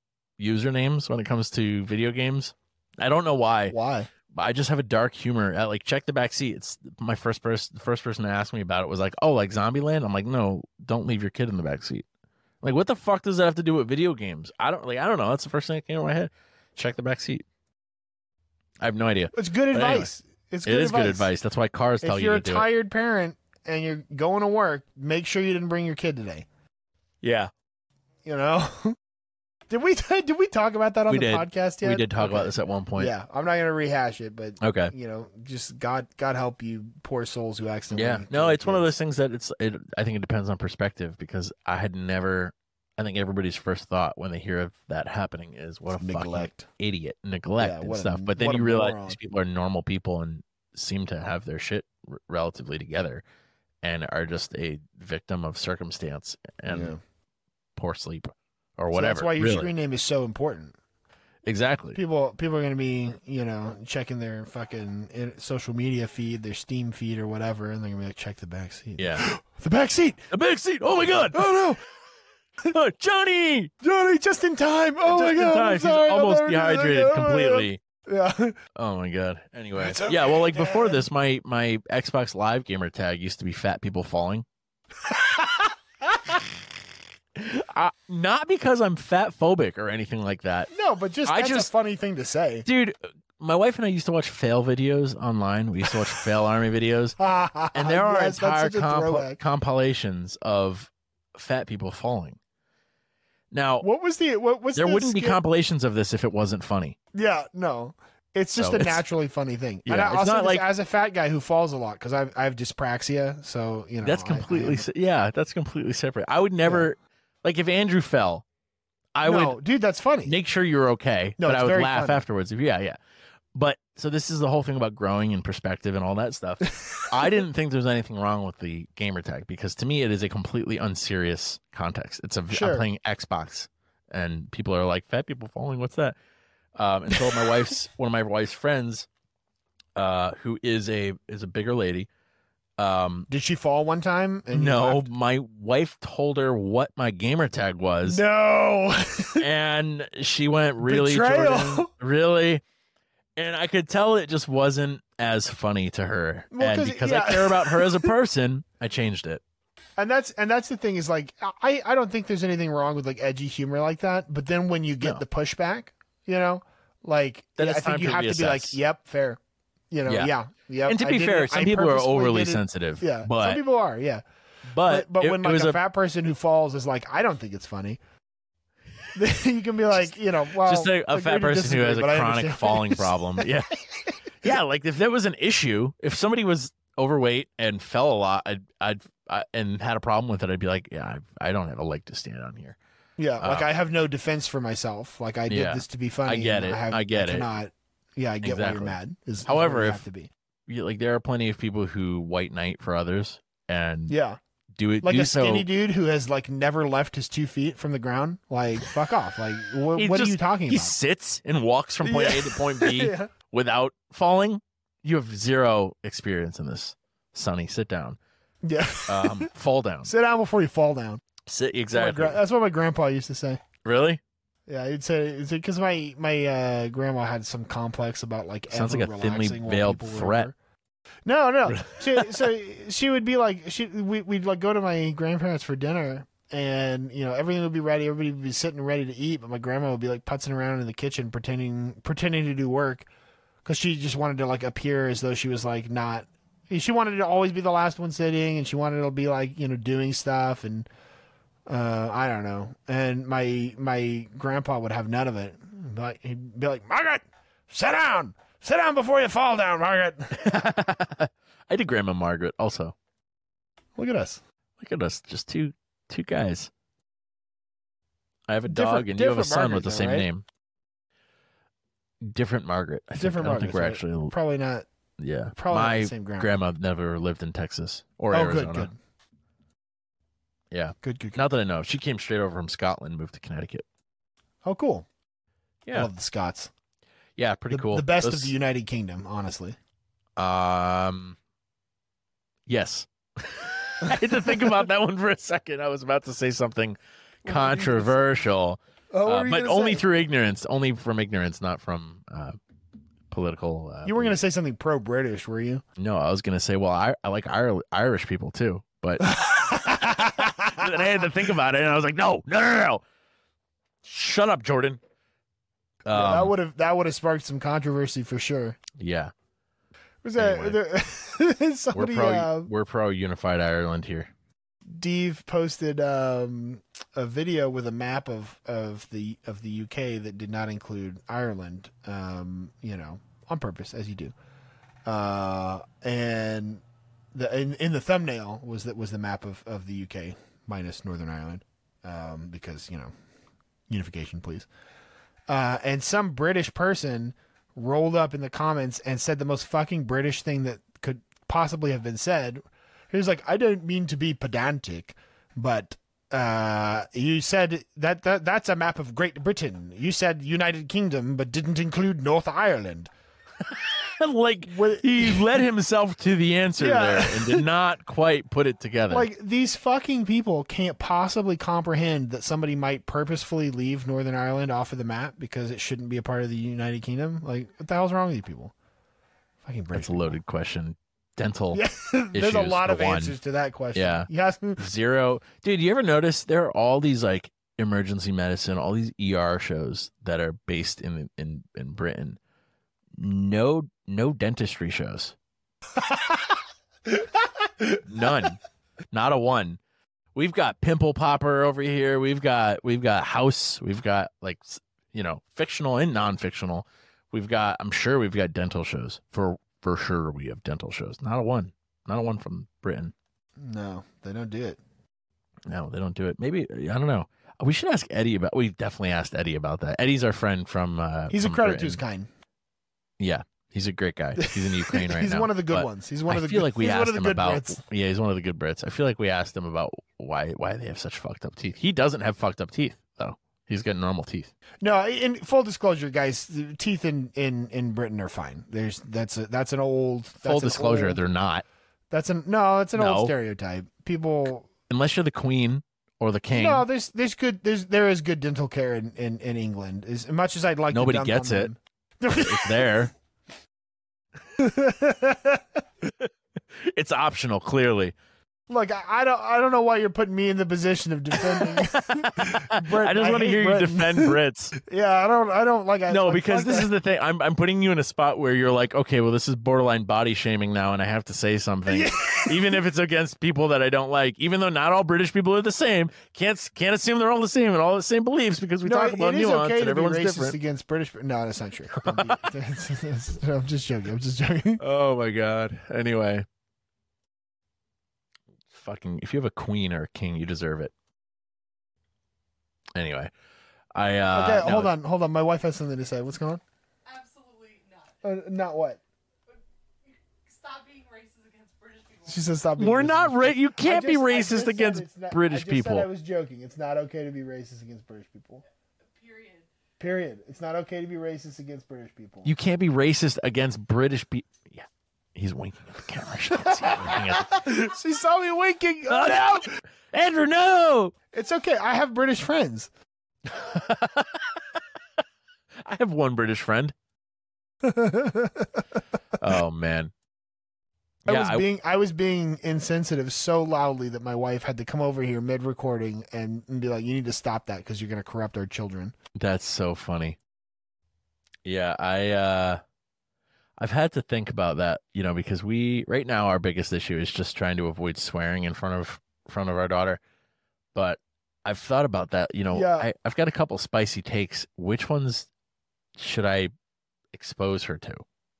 usernames when it comes to video games. I don't know why. Why? But I just have a dark humor. At, like check the back seat. It's my first person. The first person to ask me about it was like, "Oh, like Zombieland." I'm like, "No, don't leave your kid in the back seat." Like, what the fuck does that have to do with video games? I don't like. I don't know. That's the first thing that came to my head. Check the back seat. I have no idea. It's good But anyway, advice. it's good It is advice. good advice. That's why cars tell If you If you're a do it. tired parent and you're going to work, make sure you didn't bring your kid today. Yeah, You know. did we did we talk about that on We the did. podcast yet? we did talk about this at one point. Yeah, I'm not gonna rehash it, but Okay. you know, just God, God help you, poor souls who accidentally. Yeah. No, it's one of those things that it's. It, I think it depends on perspective because I had never. I think everybody's first thought when they hear of that happening is what a fucking neglect. idiot, neglect Yeah, and what a- stuff. but then you realize moron. these people are normal people and seem to have their shit r- relatively together, and are just a victim of circumstance and Yeah. poor sleep or So whatever. that's why your really. screen name is so important. exactly. People, people are gonna be, you know, checking their fucking eh, social media feed, their Steam feed or whatever, and they're gonna be like, check the back seat. Yeah. the back seat. the back seat. Oh my god. Oh Oh, Johnny. Johnny, just in time. Oh Just my in god, He's almost dehydrated Oh completely. Yeah. Oh my god. Anyway, It's yeah. Well, okay, like before this, my my Xbox Live gamer tag used to be "fat people falling." uh, not because I'm fat phobic or anything like that, no, but just I that's just- a funny thing to say. dude. My wife and I used to watch fail videos online. We used to watch FailArmy videos, and there are Yes, entire comp- compilations of fat people falling. Now, What was the what was there the wouldn't be compilations of this if it wasn't funny. Yeah, no. It's just So a it's- naturally funny thing. Yeah, and I, it's I'll not like- as a fat guy who falls a lot because I I have dyspraxia, so you know That's I- I completely yeah. That's completely separate. I would never like if Andrew fell. I no, would dude, that's funny. make sure you're okay, No, but I would laugh funny. afterwards. If yeah, yeah. But so this is the whole thing about growing in perspective and all that stuff. I didn't think there was anything wrong with the gamer tag because to me it is a completely unserious context. It's a Sure. am playing Xbox and people are like fat people falling. What's that? Um, and so my wife's one of my wife's friends, uh, who is a is a bigger lady. Um, Did she fall one time? No, my wife told her what my gamer tag was, No. and she went, "Really, Jordan? Really?" And I could tell it just wasn't as funny to her. Well, and 'cause- because yeah. I care about her as a person, I changed it. and that's and that's the thing is like I I don't think there's anything wrong with like edgy humor like that, but then when you get No. the pushback, you know, like yeah, I think you have to be like, "Yep, fair." You know, Yeah. yeah, yeah. and to I be fair, some I people are overly sensitive. Yeah, but some people are. Yeah, but, but, but it, when it like a, a fat person who falls is like, I don't think it's funny. you can be like, you know, well, just a, a fat person who has a chronic falling problem. Yeah, yeah. Like if there was an issue, if somebody was overweight and fell a lot, I'd, I'd, I, and had a problem with it, I'd be like, yeah, I, I don't have a leg to stand on here. Yeah, like Uh, I have no defense for myself. Like I did Yeah. this to be funny. I get it. have, I get it. Cannot, yeah, I get why you're mad. Is, is However, you if- have to be, Like there are plenty of people who white knight for others and yeah, do it like do a skinny so. dude who has like never left his two feet from the ground. Like fuck off. Like wh- what are you talking He about? sits and walks from point Yeah. A to point B yeah. without falling. You have zero experience in this, Sonny. Sit down. yeah. Um, fall down. Sit down before you fall down. Sit That's what my exactly. gra- That's what my grandpa used to say. really? Yeah, he'd say because my my uh, grandma had some complex about like Sounds like a thinly veiled were threat. No, no. she, so she would be like, she we we'd like go to my grandparents for dinner, and you know everything would be ready. Everybody would be sitting ready to eat, but my grandma would be like putzing around in the kitchen, pretending pretending to do work, because she just wanted to like appear as though she was like not. She wanted to always be the last one sitting, and she wanted to be like you know doing stuff, and uh, I don't know. And my my grandpa would have none of it. But he'd be like, Margaret, sit down, sit down before you fall down, Margaret. I did Grandma Margaret also. Look at us. Look at us, just two two guys. I have a Different- dog, and you have a son Margaret, with the though, same right? name. Different Margaret. I think. Different I don't think we're right? actually. Probably not. Yeah, Probably not my the same grandma. grandma never lived in Texas or oh, Arizona. good, good. Yeah, Good, good, good. not that I know. She came straight over from Scotland, moved to Connecticut. Oh, cool. I Yeah, love the Scots. yeah, pretty the, cool. The best of the United Kingdom, honestly. Um, yes. I had to think about that one for a second. I was about to say something What were say? controversial, Oh, uh, but only through ignorance. Only from ignorance, not from uh, political. Uh, You weren't going to say something pro British, were you? No, I was going to say, well, I, I like Ir- Irish people too, but then I had to think about it, and I was like, no, no, no, no. Shut up, Jordan. Yeah, that Um, would have that would have sparked some controversy for sure. yeah, Was that Anyway. there, we're somebody? pro. uh, we're pro unified Ireland here. Dave posted um, a video with a map of, of the of the UK that did not include Ireland. Um, you know, on purpose, as you do. Uh, and the in, in the thumbnail was that was the map of, of the UK minus Northern Ireland, um, because you know, unification, please. Uh, and some British person rolled up in the comments and said the most fucking British thing that could possibly have been said. He was like, I don't mean to be pedantic, but uh, you said that, that that's a map of Great Britain. You said United Kingdom, but didn't include North Ireland. like he led himself to the answer Yeah. there and did not quite put it together. Like these fucking people can't possibly comprehend that somebody might purposefully leave Northern Ireland off of the map because it shouldn't be a part of the United Kingdom. Like, what the hell's wrong with you people? Fucking British. That's a loaded question. Dental Yeah, there's a lot of one. answers to that question. Yeah. Yes. zero. Dude, you ever notice there are all these like emergency medicine, all these ER shows that are based in in in Britain. No, no dentistry shows. None. Not a one. We've got pimple popper over here. We've got we've got house. We've got like you know fictional and non-fictional. We've got I'm sure we've got dental shows for for sure. We have dental shows. Not a one. Not a one from Britain. No, they don't do it. No, they don't do it. Maybe I don't know. We should ask Eddie about. We've definitely asked Eddie about that. Eddie's our friend from. Uh, He's a from credit to his kind. Yeah, he's a great guy. He's in Ukraine right he's now. He's one of the good But ones. He's one of the I feel good, like we he's one asked of the him good about. Brits. Yeah, he's one of the good Brits. I feel like we asked him about why why they have such fucked up teeth. He doesn't have fucked up teeth though. He's got normal teeth. No, in full disclosure, guys, teeth in, in, in Britain are fine. There's that's a that's an old that's Full an disclosure, old- they're not. that's an no, it's an No. old stereotype. People Unless you're the queen or the king. no, there's there's good there's there is good dental care in, in, in England. As much as I'd like Nobody gets it. them. It's there. it's optional, clearly. Look, I, I don't I don't know why you're putting me in the position of defending. Britain. I just want to hate hear you defend Brits. Yeah, I don't I don't like I, No, like, because fuck this that. is the thing. I'm I'm putting you in a spot where you're like, okay, well, this is borderline body shaming now, and I have to say something, even if it's against people that I don't like. Even though not all British people are the same, can't can't assume they're all the same and all the same beliefs because we no, talk it- about it is nuance okay and to be everyone's racist different. against British. No, that's not true. Don't be- I'm just joking. I'm just joking. Oh my god. Anyway, fucking, if you have a queen or a king, you deserve it. Anyway, I uh, Okay, no, hold on, hold on. My wife has something to say. What's going on? Absolutely not. Uh, not what? Stop being racist against British people. She says stop. Being We're racist. not ra- You can't be just- I racist against not- British I just people. Said I was joking. It's not okay to be racist against British people. Period. Period. It's not okay to be racist against British people. You can't be racist against British people. He's winking at the camera. She can't see at the- she saw me winking. Oh no, Andrew, no! It's okay. I have British friends. I have one British friend. Oh man. I Yeah, was I- being I was being insensitive so loudly that my wife had to come over here mid recording and, and be like, "You need to stop that because you're going to corrupt our children." That's so funny. Yeah, I uh I've had to think about that, you know, because we right now our biggest issue is just trying to avoid swearing in front of front of our daughter. But I've thought about that, you know, Yeah. I, I've got a couple spicy takes. Which ones should I expose her to?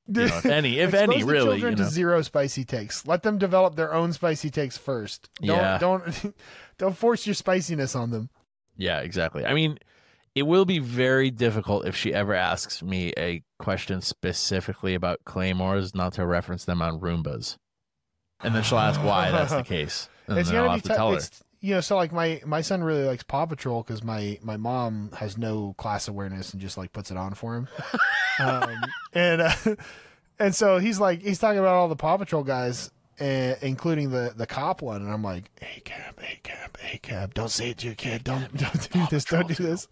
You know, if any, if Expose any, the really, children you to zero spicy takes. Let them develop their own spicy takes first. Don't Yeah. don't don't force your spiciness on them. Yeah, exactly. I mean, it will be very difficult if she ever asks me a question specifically about claymores, not to reference them on Roombas. And then she'll ask why that's the case. And it's then I'll gonna have be to her. It's you know, so like my my son really likes Paw Patrol because my my mom has no class awareness and just like puts it on for him, um, and uh, and so he's like he's talking about all the Paw Patrol guys. Uh, including the the cop one, and I'm like, "Hey cab, hey cab, hey cab, don't say it to your kid. Don't don't do this. Don't do this."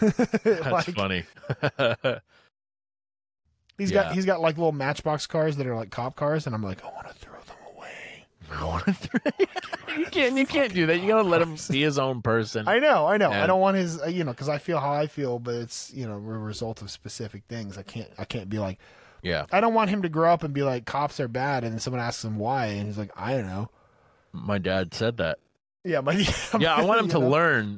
That's like, funny. He's Yeah. got he's got like little Matchbox cars that are like cop cars, and I'm like, I want to throw them away. I want to throw. you can't. You can't do that. You gotta let him be his own person. I know, I know. I don't want his, uh, you know, because I feel how I feel, but it's you know a result of specific things. I can't I can't be like yeah, I don't want him to grow up and be like cops are bad, and then someone asks him why, and he's like, I don't know. my dad said that. Yeah, my Yeah, I want him to know? learn Yeah, I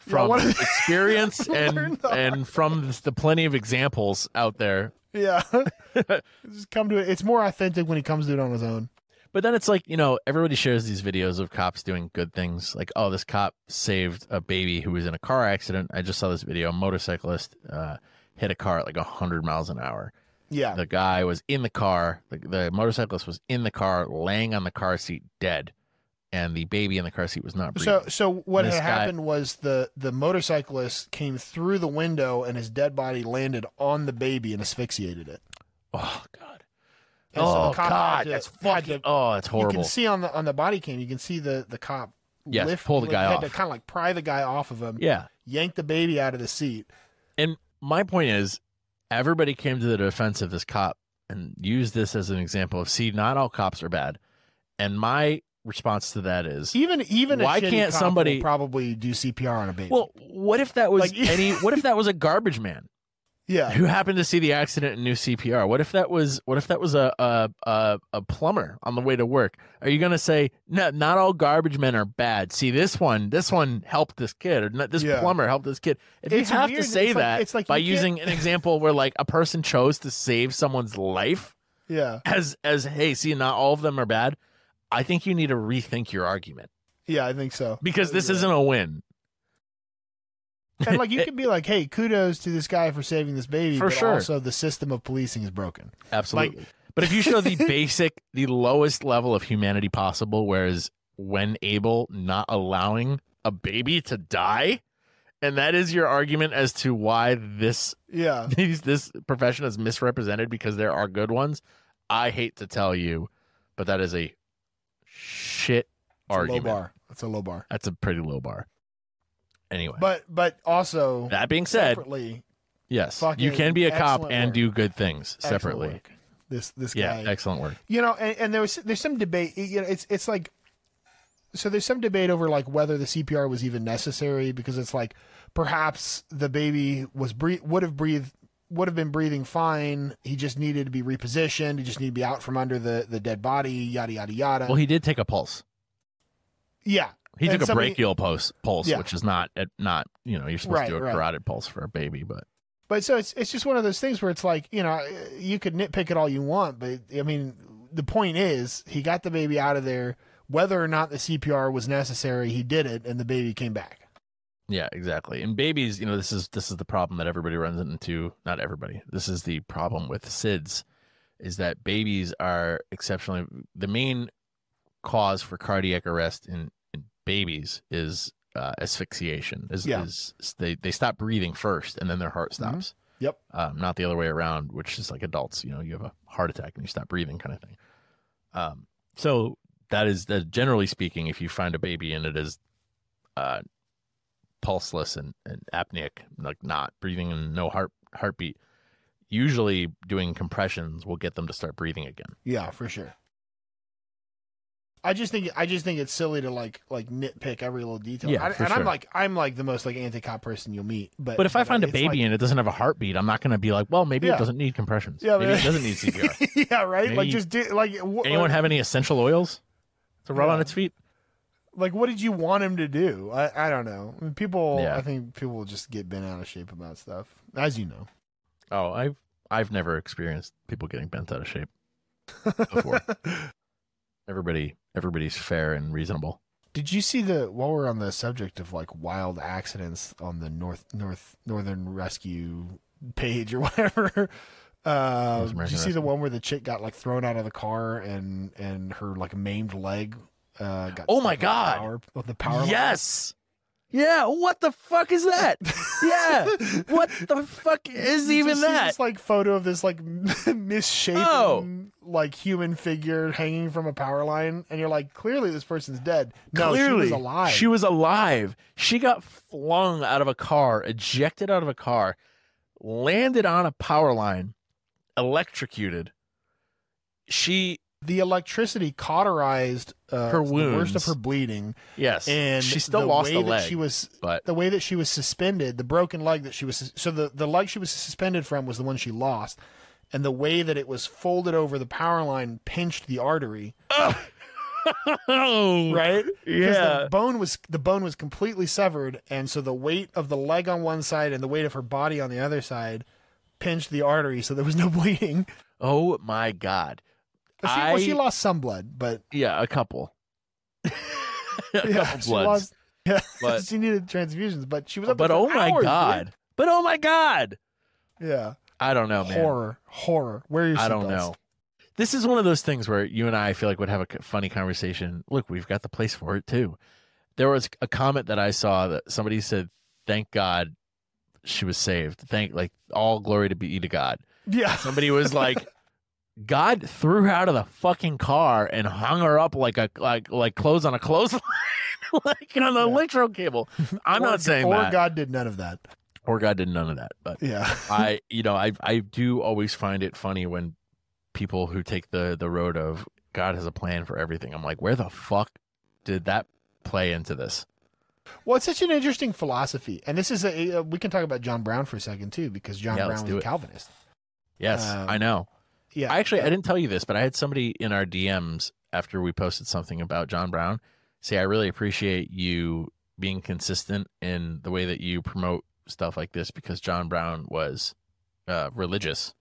from him- experience and and from the plenty of examples out there Yeah, just come to it. It's more authentic when he comes to it on his own. But then it's like, you know, everybody shares these videos of cops doing good things. Like, oh, this cop saved a baby who was in a car accident. I just saw this video. A motorcyclist uh, hit a car at like 100 miles an hour. Yeah, The guy was in the car. The, the motorcyclist was in the car, laying on the car seat, dead. And the baby in the car seat was not breathing. So, so what had guy- happened was the the motorcyclist came through the window and his dead body landed on the baby and asphyxiated it. oh, God. And so the oh, cop God. to- that's fucking. to- oh, that's horrible. You can see on the on the body cam, you can see the the cop Yes, lift, pull the guy had off. to kind of like pry the guy off of him, yeah. yank the baby out of the seat. And my point is, everybody came to the defense of this cop and used this as an example of see, not all cops are bad. And my response to that is, Even even Why can't somebody- probably do CPR on a baby? well, what if that was Like- any? What if that was a garbage man yeah, who happened to see the accident and knew CPR? What if that was? What if that was a a a, a plumber on the way to work? Are you going to say no? Not all garbage men are bad. See, this one, this one helped this kid, or this Yeah. plumber helped this kid. If It's you have weird. to say It's like- that it's like by can't- using an example where like a person chose to save someone's life. yeah, as as hey, see, not all of them are bad. I think you need to rethink your argument yeah. I think so. because this isn't a win. and like you could be like, hey, kudos to this guy for saving this baby, For but sure. also the system of policing is broken. Absolutely. but if you show the basic, the lowest level of humanity possible, whereas when able, not allowing a baby to die, and that is your argument as to why this Yeah, these this profession is misrepresented because there are good ones. I hate to tell you, but that is a shit it's argument. a low bar. That's a low bar. That's a pretty low bar. Anyway, But but also that being said, separately, yes, you can be a cop and work. do good things separately. This this Yeah, guy, excellent work. you know, and, and there was there's some debate. You know, it's it's like so there's some debate over like whether the CPR was even necessary because it's like perhaps the baby was breathe would have breathed would have been breathing fine. He just needed to be repositioned. He just needed to be out from under the the dead body. Yada yada yada. Well, he did take a pulse. yeah, He And took a brachial pulse, pulse, Yeah. which is not not you know you're supposed Right, to do a right. carotid pulse for a baby, but But so it's it's just one of those things where it's like you know you could nitpick it all you want, but I mean the point is he got the baby out of there. Whether or not the CPR was necessary, he did it, and the baby came back. Yeah, exactly. And babies, you know, this is this is the problem that everybody runs into. Not everybody. This is the problem with SIDS, is that babies are exceptionally the main cause for cardiac arrest in, in babies is uh, asphyxiation. Is, Yeah. is they they stop breathing first and then their heart stops. Yep. um, not the other way around, which is like adults. You know, you have a heart attack and you stop breathing, kind of thing. Um, so that is that. Generally speaking, if you find a baby and it is uh, pulseless and, and apneic, like not breathing and no heart heartbeat, usually doing compressions will get them to start breathing again. Yeah, for sure. I just think I just think it's silly to like like nitpick every little detail. Yeah, I- for and I'm like I'm like the most like anti-cop person you'll meet. But But if I find a baby like- and it doesn't have a heartbeat, I'm not going to be like, well, maybe Yeah. it doesn't need compressions. Yeah, maybe it doesn't need CPR. yeah, right. like just do like wh- Anyone have any essential oils to rub Yeah. on its feet? Like what did you want him to do? I I don't know. I mean, people, Yeah. I think people just get bent out of shape about stuff, as you know. Oh, I've I've never experienced people getting bent out of shape before. Everybody everybody's fair and reasonable. Did you see the while we're on the subject of like wild accidents on the North North Northern Rescue page or whatever? Uh, did you see the one where the chick got like thrown out of the car and and her like maimed leg? Uh, got Oh my stuck on the God. Power, with the power. line? Yes. Yeah, what the fuck is that? yeah. What the fuck is You even just see that? This like photo of this like misshapen Oh. like human figure hanging from a power line, and you're like, clearly this person's dead. No, Clearly, she was alive. She was alive. She got flung out of a car, ejected out of a car, landed on a power line, electrocuted. She the electricity cauterized uh, Her the worst wounds. of her bleeding, yes, and she still the lost way that leg, she was but the way that she was suspended, the broken leg that she was so the the leg she was suspended from was the one she lost, and the way that it was folded over the power line pinched the artery. oh, Right? Because Yeah. the bone was the bone was completely severed, and so the weight of the leg on one side and the weight of her body on the other side pinched the artery, so there was no bleeding. Oh my god. She, well, she lost some blood, but Yeah, a couple. a yeah, couple she bloods. lost. Yeah, But- she needed transfusions, but she was up. but oh my hours, god. But oh my god. Yeah, I don't know, man. horror, horror. Where are your I don't know. This is one of those things where you and I feel like would have a funny conversation. Look, we've got the place for it too. There was a comment that I saw that somebody said, "Thank God she was saved. Thank like all glory to be to God." Yeah, Somebody was like, "God threw her out of the fucking car and hung her up like a like like clothes on a clothesline, like on the Yeah. electro cable." I'm Or- not saying that or that, God did none of that. or God did none of that, but Yeah, I you know I I do always find it funny when people who take the the road of God has a plan for everything. I'm like, where the fuck did that play into this? well, it's such an interesting philosophy, and this is a. uh, We can talk about John Brown for a second too, because John Yeah, Brown was a. Calvinist. Yes, Um, I know. Yeah, I actually I didn't tell you this, but I had somebody in our DMs after we posted something about John Brown say I really appreciate you being consistent in the way that you promote stuff like this because John Brown was uh, religious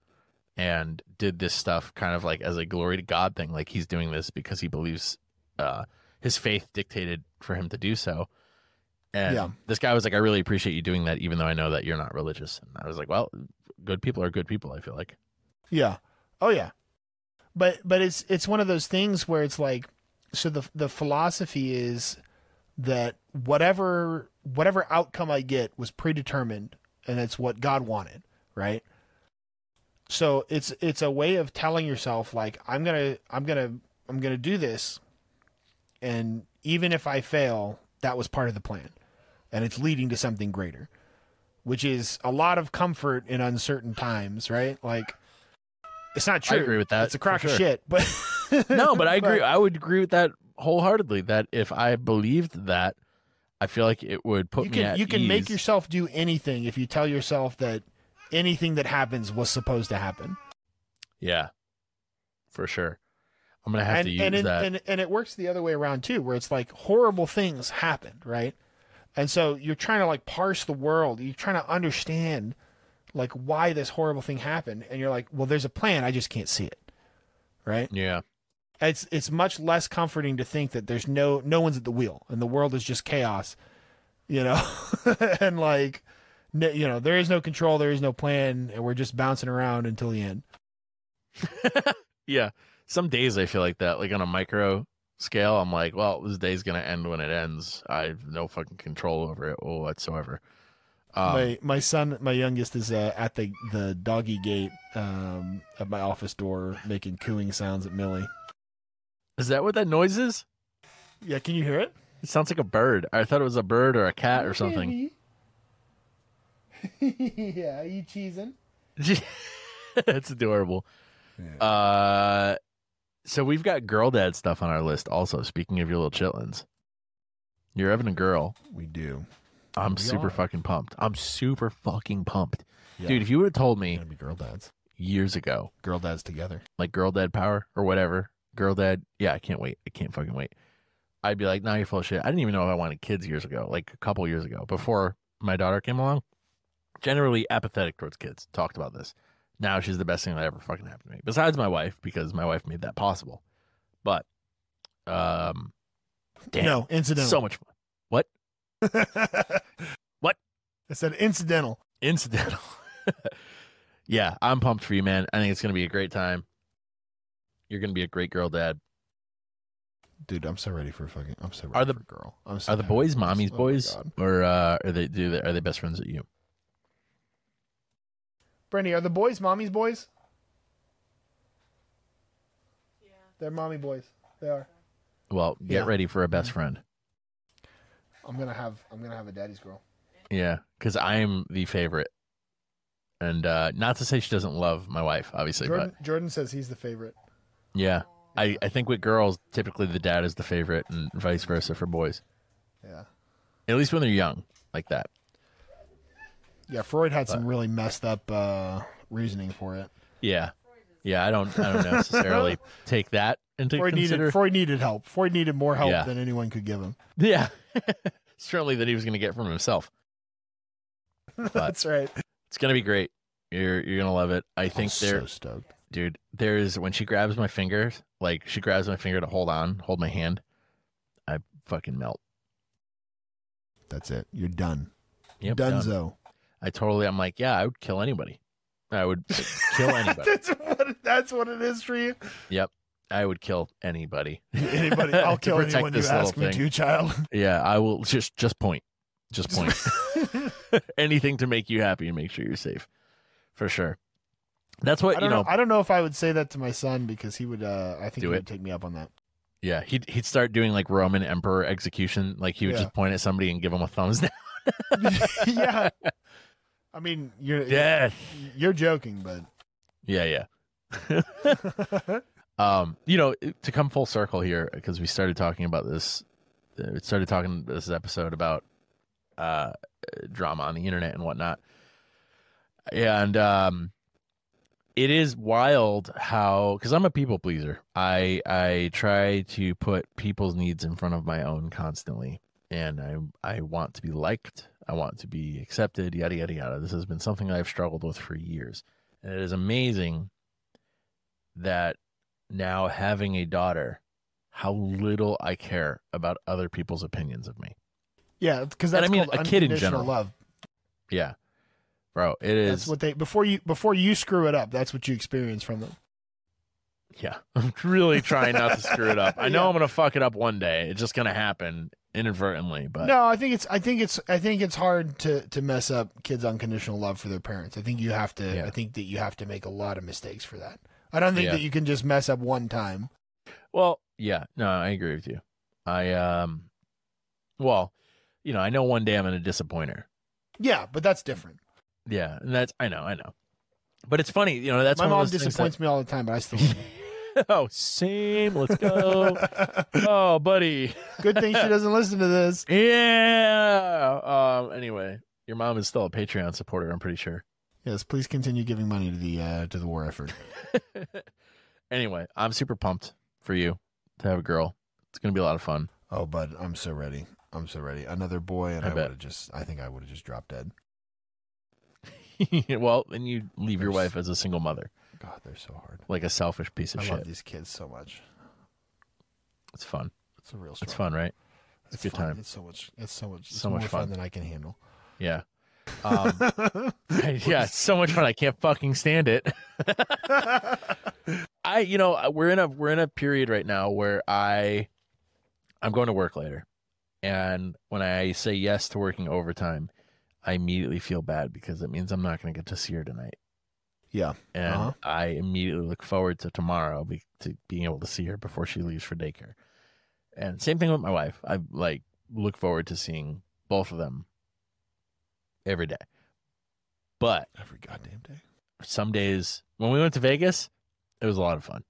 and did this stuff kind of like as a glory to God thing, like he's doing this because he believes uh, his faith dictated for him to do so. And Yeah. this guy was like, I really appreciate you doing that, even though I know that you're not religious. And I was like, well, good people are good people. I feel like. Yeah. Oh yeah. But but it's it's one of those things where it's like so the the philosophy is that whatever whatever outcome I get was predetermined and it's what God wanted, right? So it's it's a way of telling yourself like I'm going to I'm going to I'm going to do this and even if I fail, that was part of the plan and it's leading to something greater, which is a lot of comfort in uncertain times, right? Like it's not true. I agree with that, It's a crock for of shit, but no, but I agree. I would agree with that wholeheartedly. That if I believed that, I feel like it would put you me can at you can make yourself do anything if you tell yourself that anything that happens was supposed to happen. yeah, for sure. I'm gonna have and to use and, it, that. and and it works the other way around too, where it's like horrible things happened, right? And so you're trying to like parse the world. You're trying to understand like why this horrible thing happened, and you're like, well, there's a plan. I just can't see it, right? yeah, It's it's much less comforting to think that there's no no one's at the wheel and the world is just chaos, you know, and like, you know, there is no control, there is no plan, and we're just bouncing around until the end. yeah. Some days I feel like that, like on a micro scale. I'm like, well, this day's gonna end when it ends. I have no fucking control over it whatsoever. Um, my my son, my youngest, is uh, at the the doggy gate um, at my office door, making cooing sounds at Millie. is that what that noise is? Yeah, can you hear it? It sounds like a bird. I thought it was a bird or a cat or something. yeah, are you cheesing? That's adorable. Uh, So we've got girl dad stuff on our list also. Speaking of your little chitlins, you're having a girl. We do. I'm We super are. fucking pumped. I'm super fucking pumped. Yeah. Dude, if you would have told me Gonna be girl dads. years ago, Girl dads together. like girl dad power or whatever, girl dad, yeah, I can't wait. I can't fucking wait. I'd be like, nah, you're full of shit. I didn't even know if I wanted kids years ago, like a couple years ago, before my daughter came along. Generally apathetic towards kids. Talked about this. Now she's the best thing that ever fucking happened to me. Besides my wife, because my wife made that possible. But um damn, No, incidental. so much fun. What? What? I said incidental. Incidental. yeah, I'm pumped for you, man. I think it's gonna be a great time. You're gonna be a great girl dad. Dude, I'm so ready for a fucking. I'm so ready Are the- for a girl. I'm so Are the boys mommy's Oh boys, God. or uh, are they do they, are they best friends at you? Brandy, are the boys mommy's boys? Yeah. They're mommy boys. They are. Well, get Yeah. ready for a best friend. I'm gonna have. I'm gonna have a daddy's girl. Yeah, because I'm the favorite, and uh, not to say she doesn't love my wife, obviously, Jordan, Jordan says he's the favorite. but yeah, I I think with girls, typically the dad is the favorite, and vice versa for boys. Yeah. At least when they're young, like that. Yeah. Freud had some really messed up uh, reasoning for it. Yeah, yeah. I don't I don't necessarily take that into Freud consider. needed. Freud needed help. Freud needed more help Yeah. than anyone could give him. yeah, certainly that he was going to get from himself. That's right. It's going to be great. You're you're gonna love it. I think I'm they're so stoked. dude there's when she grabs my fingers like she grabs my finger to hold on hold my hand i fucking melt That's it. You're done. yep done. Dunzo. i totally i'm like yeah i would kill anybody i would kill anybody that's what. That's what it is for you. yep i would kill anybody Anybody? I'll kill anyone you this little ask me thing. to, child. yeah i will just just point just point anything to make you happy and make sure you're safe for sure that's what you know. know I don't know if I would say that to my son because he would. Uh, I think he it. would take me up on that. yeah he'd, he'd start doing like roman emperor execution like he would Yeah. just point at somebody and give them a thumbs down yeah. I mean, you're death you're joking, but Yeah, yeah. um, you know, to come full circle here, because we started talking about this, uh, we started talking this episode about uh, drama on the internet and whatnot, and um, it is wild how because I'm a people pleaser. I I try to put people's needs in front of my own constantly, and I I want to be liked. I want to be accepted. Yada yada yada. This has been something I've struggled with for years. And it is amazing that now having a daughter, how little I care about other people's opinions of me. Yeah, because And I mean, a kid in general. love. Yeah. Bro, it is. That's what they before you before you screw it up. That's what you experience from them. yeah. I'm really trying not to screw it up. I know Yeah. I'm going to fuck it up one day. It's just going to happen inadvertently. But no, I think it's I think it's I think it's hard to to mess up kids' unconditional love for their parents. I think you have to. Yeah. I think that you have to make a lot of mistakes for that. I don't think Yeah. that you can just mess up one time. Well, yeah, no, I agree with you. I um, well, you know, I know one day I'm going to disappoint her. Yeah, but that's different. Yeah, and that's I know, I know. But it's funny, you know. That's My one of mom things that- disappoints me all the time, but I still. oh, same. Let's go. oh, buddy. Good thing she doesn't listen to this. Yeah. Um. Anyway, your mom is still a Patreon supporter. I'm pretty sure. Yes, please continue giving money to the uh, to the war effort. anyway, I'm super pumped for you to have a girl. It's gonna be a lot of fun. Oh, bud, I'm so ready. I'm so ready. Another boy, and I I, would have just. I think I would have just dropped dead. well, then you leave your There's- wife as a single mother, God, they're so hard. like a selfish piece of I shit. love these kids so much. It's fun. It's a real. It's fun, right? It's a good fun. time. It's so much. It's so much. It's So much more fun. fun than I can handle. Yeah. Um, yeah, it's so much fun. I can't fucking stand it. I, you know, we're in a we're in a period right now where I, I'm going to work later, and when I say yes to working overtime, I immediately feel bad because it means I'm not going to get to see her tonight, yeah. and Uh-huh. I immediately look forward to tomorrow be, to being able to see her before she leaves for daycare. And same thing with my wife. I like look forward to seeing both of them every day. But Every goddamn day. some days when we went to Vegas, it was a lot of fun.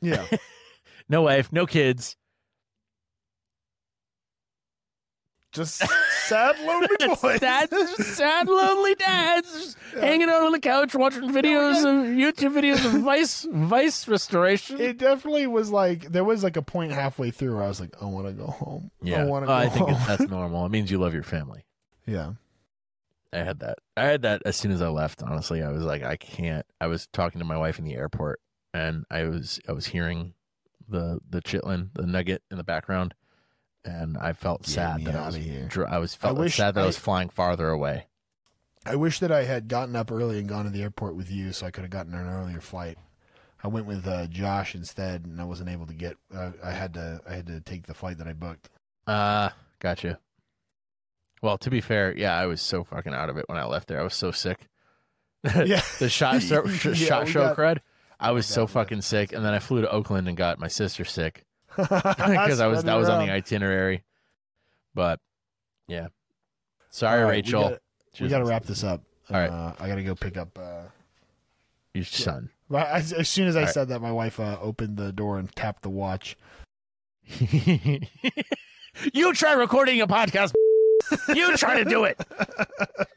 Yeah. no wife, no kids. Just sad, lonely boys. Dads, just sad, lonely dads, just hanging out on the couch watching videos of YouTube videos of Vice Vice restoration. It definitely was like there was like a point halfway through where I was like, I want to go home. yeah, oh, I want to Oh, go I think home. that's normal. It means you love your family. yeah. I had that. I had that as soon as I left. Honestly, I was like, I can't. I was talking to my wife in the airport, and I was I was hearing the the chitlin, the nugget in the background, and I felt Get sad that I was dr- I was felt wish sad that I, I- was flying farther away. I wish that I had gotten up early and gone to the airport with you, so I could have gotten an earlier flight. I went with uh, Josh instead, and I wasn't able to get. Uh, I had to. I had to take the flight that I booked. Uh gotcha. Well, to be fair, yeah, I was so fucking out of it when I left there. I was so sick. Yeah. the shot show, Yeah, shot show got- crud. I was so that. fucking sick, and then I flew to Oakland and got my sister sick. because I was that was on the itinerary. But yeah, sorry, Rachel. We gotta, we gotta wrap this up. All right. Uh, I gotta go pick up. Uh, your son. right, as, as soon as I All right. said that, my wife uh, opened the door and tapped the watch. you try recording a podcast. you try to do it.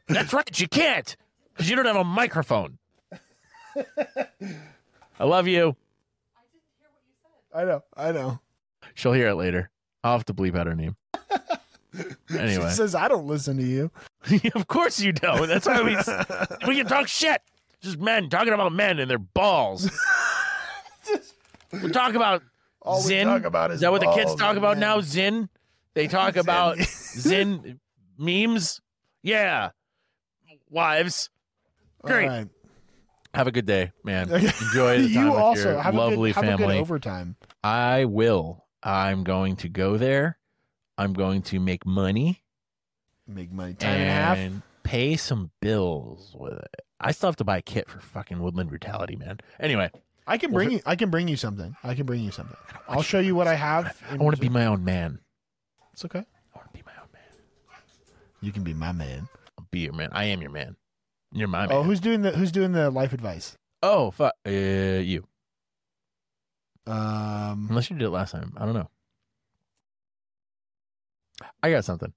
That's right. You can't because you don't have a microphone. I love you. I didn't hear what you said. I know. I know. She'll hear it later. I'll have to bleep out her name. Anyway, She says I don't listen to you. of course you don't. That's why we we can talk shit. Just men talking about men and their balls. we talk about All we Zyn. talk about is Is that what the kids balls talk about men. now? Zyn. They talk Zyn. about Zyn memes. Yeah, wives. Great. right. Have a good day, man. Enjoy the time you with also your have lovely a good, have a family. good overtime. I will. I'm going to go there. I'm going to make money Make money time and a half. and pay some bills with it. I still have to buy a kit for fucking Woodland Brutality, man. Anyway, I can bring you. I can bring you something. I can bring you something. I'll show you what I have. I want to be my own man. It's okay. I want to be my own man. You can be my man. I'll be your man. I am your man. You're my man. Oh, who's doing the Who's doing the life advice? Oh, fuck. Uh, you. Um, Unless you did it last time. I don't know. I got something.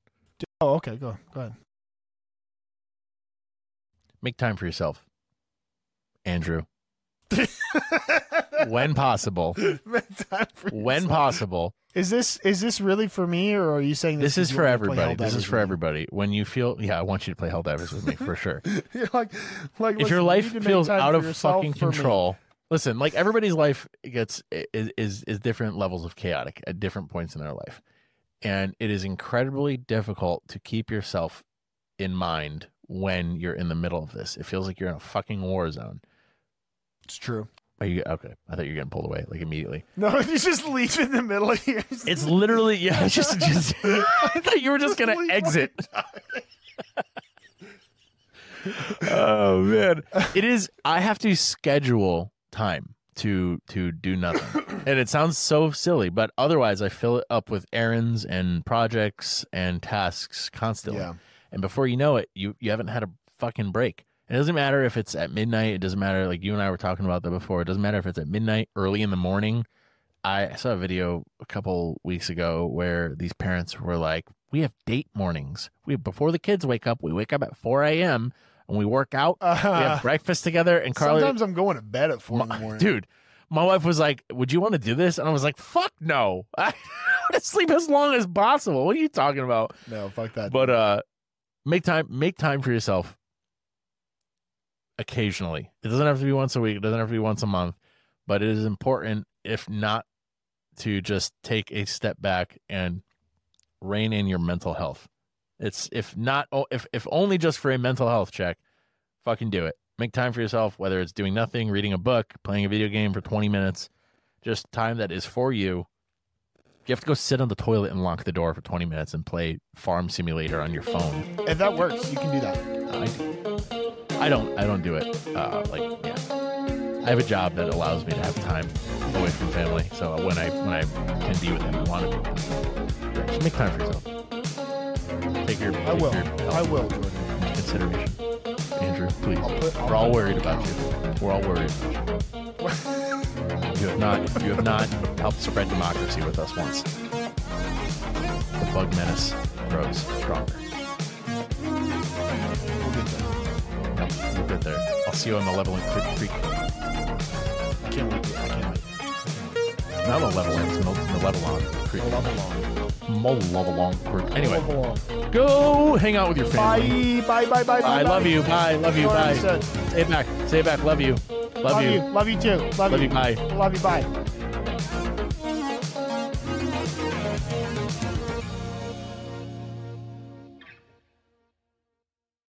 oh, okay. Go go ahead. Make time for yourself, Andrew. When possible. Make time for When yourself. possible. Is this is this really for me, or are you saying This this, is for want me to play everybody. This is for everybody. When you feel, yeah, I want you to play Hell Helldivers with me for sure. You're like, like if your listen, life need to make feels out of fucking control, me. Listen. Like everybody's life gets is, is is different levels of chaotic at different points in their life, and it is incredibly difficult to keep yourself in mind when you're in the middle of this. It feels like you're in a fucking war zone. It's true. Are you okay? I thought you were getting pulled away like immediately. No, you just leave in the middle of here. It's literally yeah. It's just just. I thought you were just gonna exit. oh man it is i have to schedule time to to do nothing. And it sounds so silly but otherwise i fill it up with errands and projects and tasks constantly. Yeah. and before you know it you you haven't had a fucking break. It doesn't matter if it's at midnight. It doesn't matter like you and i were talking about that before. It doesn't matter if it's at midnight early in the morning. I saw a video a couple weeks ago where these parents were like we have date mornings. We before the kids wake up we wake up at 4 a.m and we work out we Uh, have breakfast together and carly sometimes I'm going to bed at four in the morning. dude my wife was like would you want to do this? And i was like fuck no. I want to sleep as long as possible. What are you talking about? No, fuck that. but uh make time make time for yourself. Occasionally. It doesn't have to be once a week. It doesn't have to be once a month. But it is important if not to just take a step back and rein in your mental health it's if not if if only just for a mental health check fucking do it make time for yourself whether it's doing nothing reading a book playing a video game for 20 minutes just time that is for you you have to go sit on the toilet and lock the door for 20 minutes and play Farm Simulator on your phone. if that works, you can do that. I. I don't. I don't do it. Uh, like, yeah. I have a job that allows me to have time away from family. So when I when I can be with them, I want to be. With them. Just make time for yourself. Take your. I take will. your I will, Jordan. into consideration, Andrew. Please. I'll put- I'll We're all put- worried about you. We're all worried. About you. You have not. You have not helped spread democracy with us once. The bug menace grows stronger. We'll get Yep, we'll get there. I'll see you on the leveling creek. creek. I can't wait. I can't wait. Not the leveling, it's the, the level on. Level long. Mo- level long creek. Anyway, go hang out with your family. Bye. Bye. Bye. Bye. Bye. I love bye. you. Bye. Love you. Bye. Say it back. Say it back. Love you. Love, Love you. you. Love you too. Love, Love you. Bye. Love you. Bye.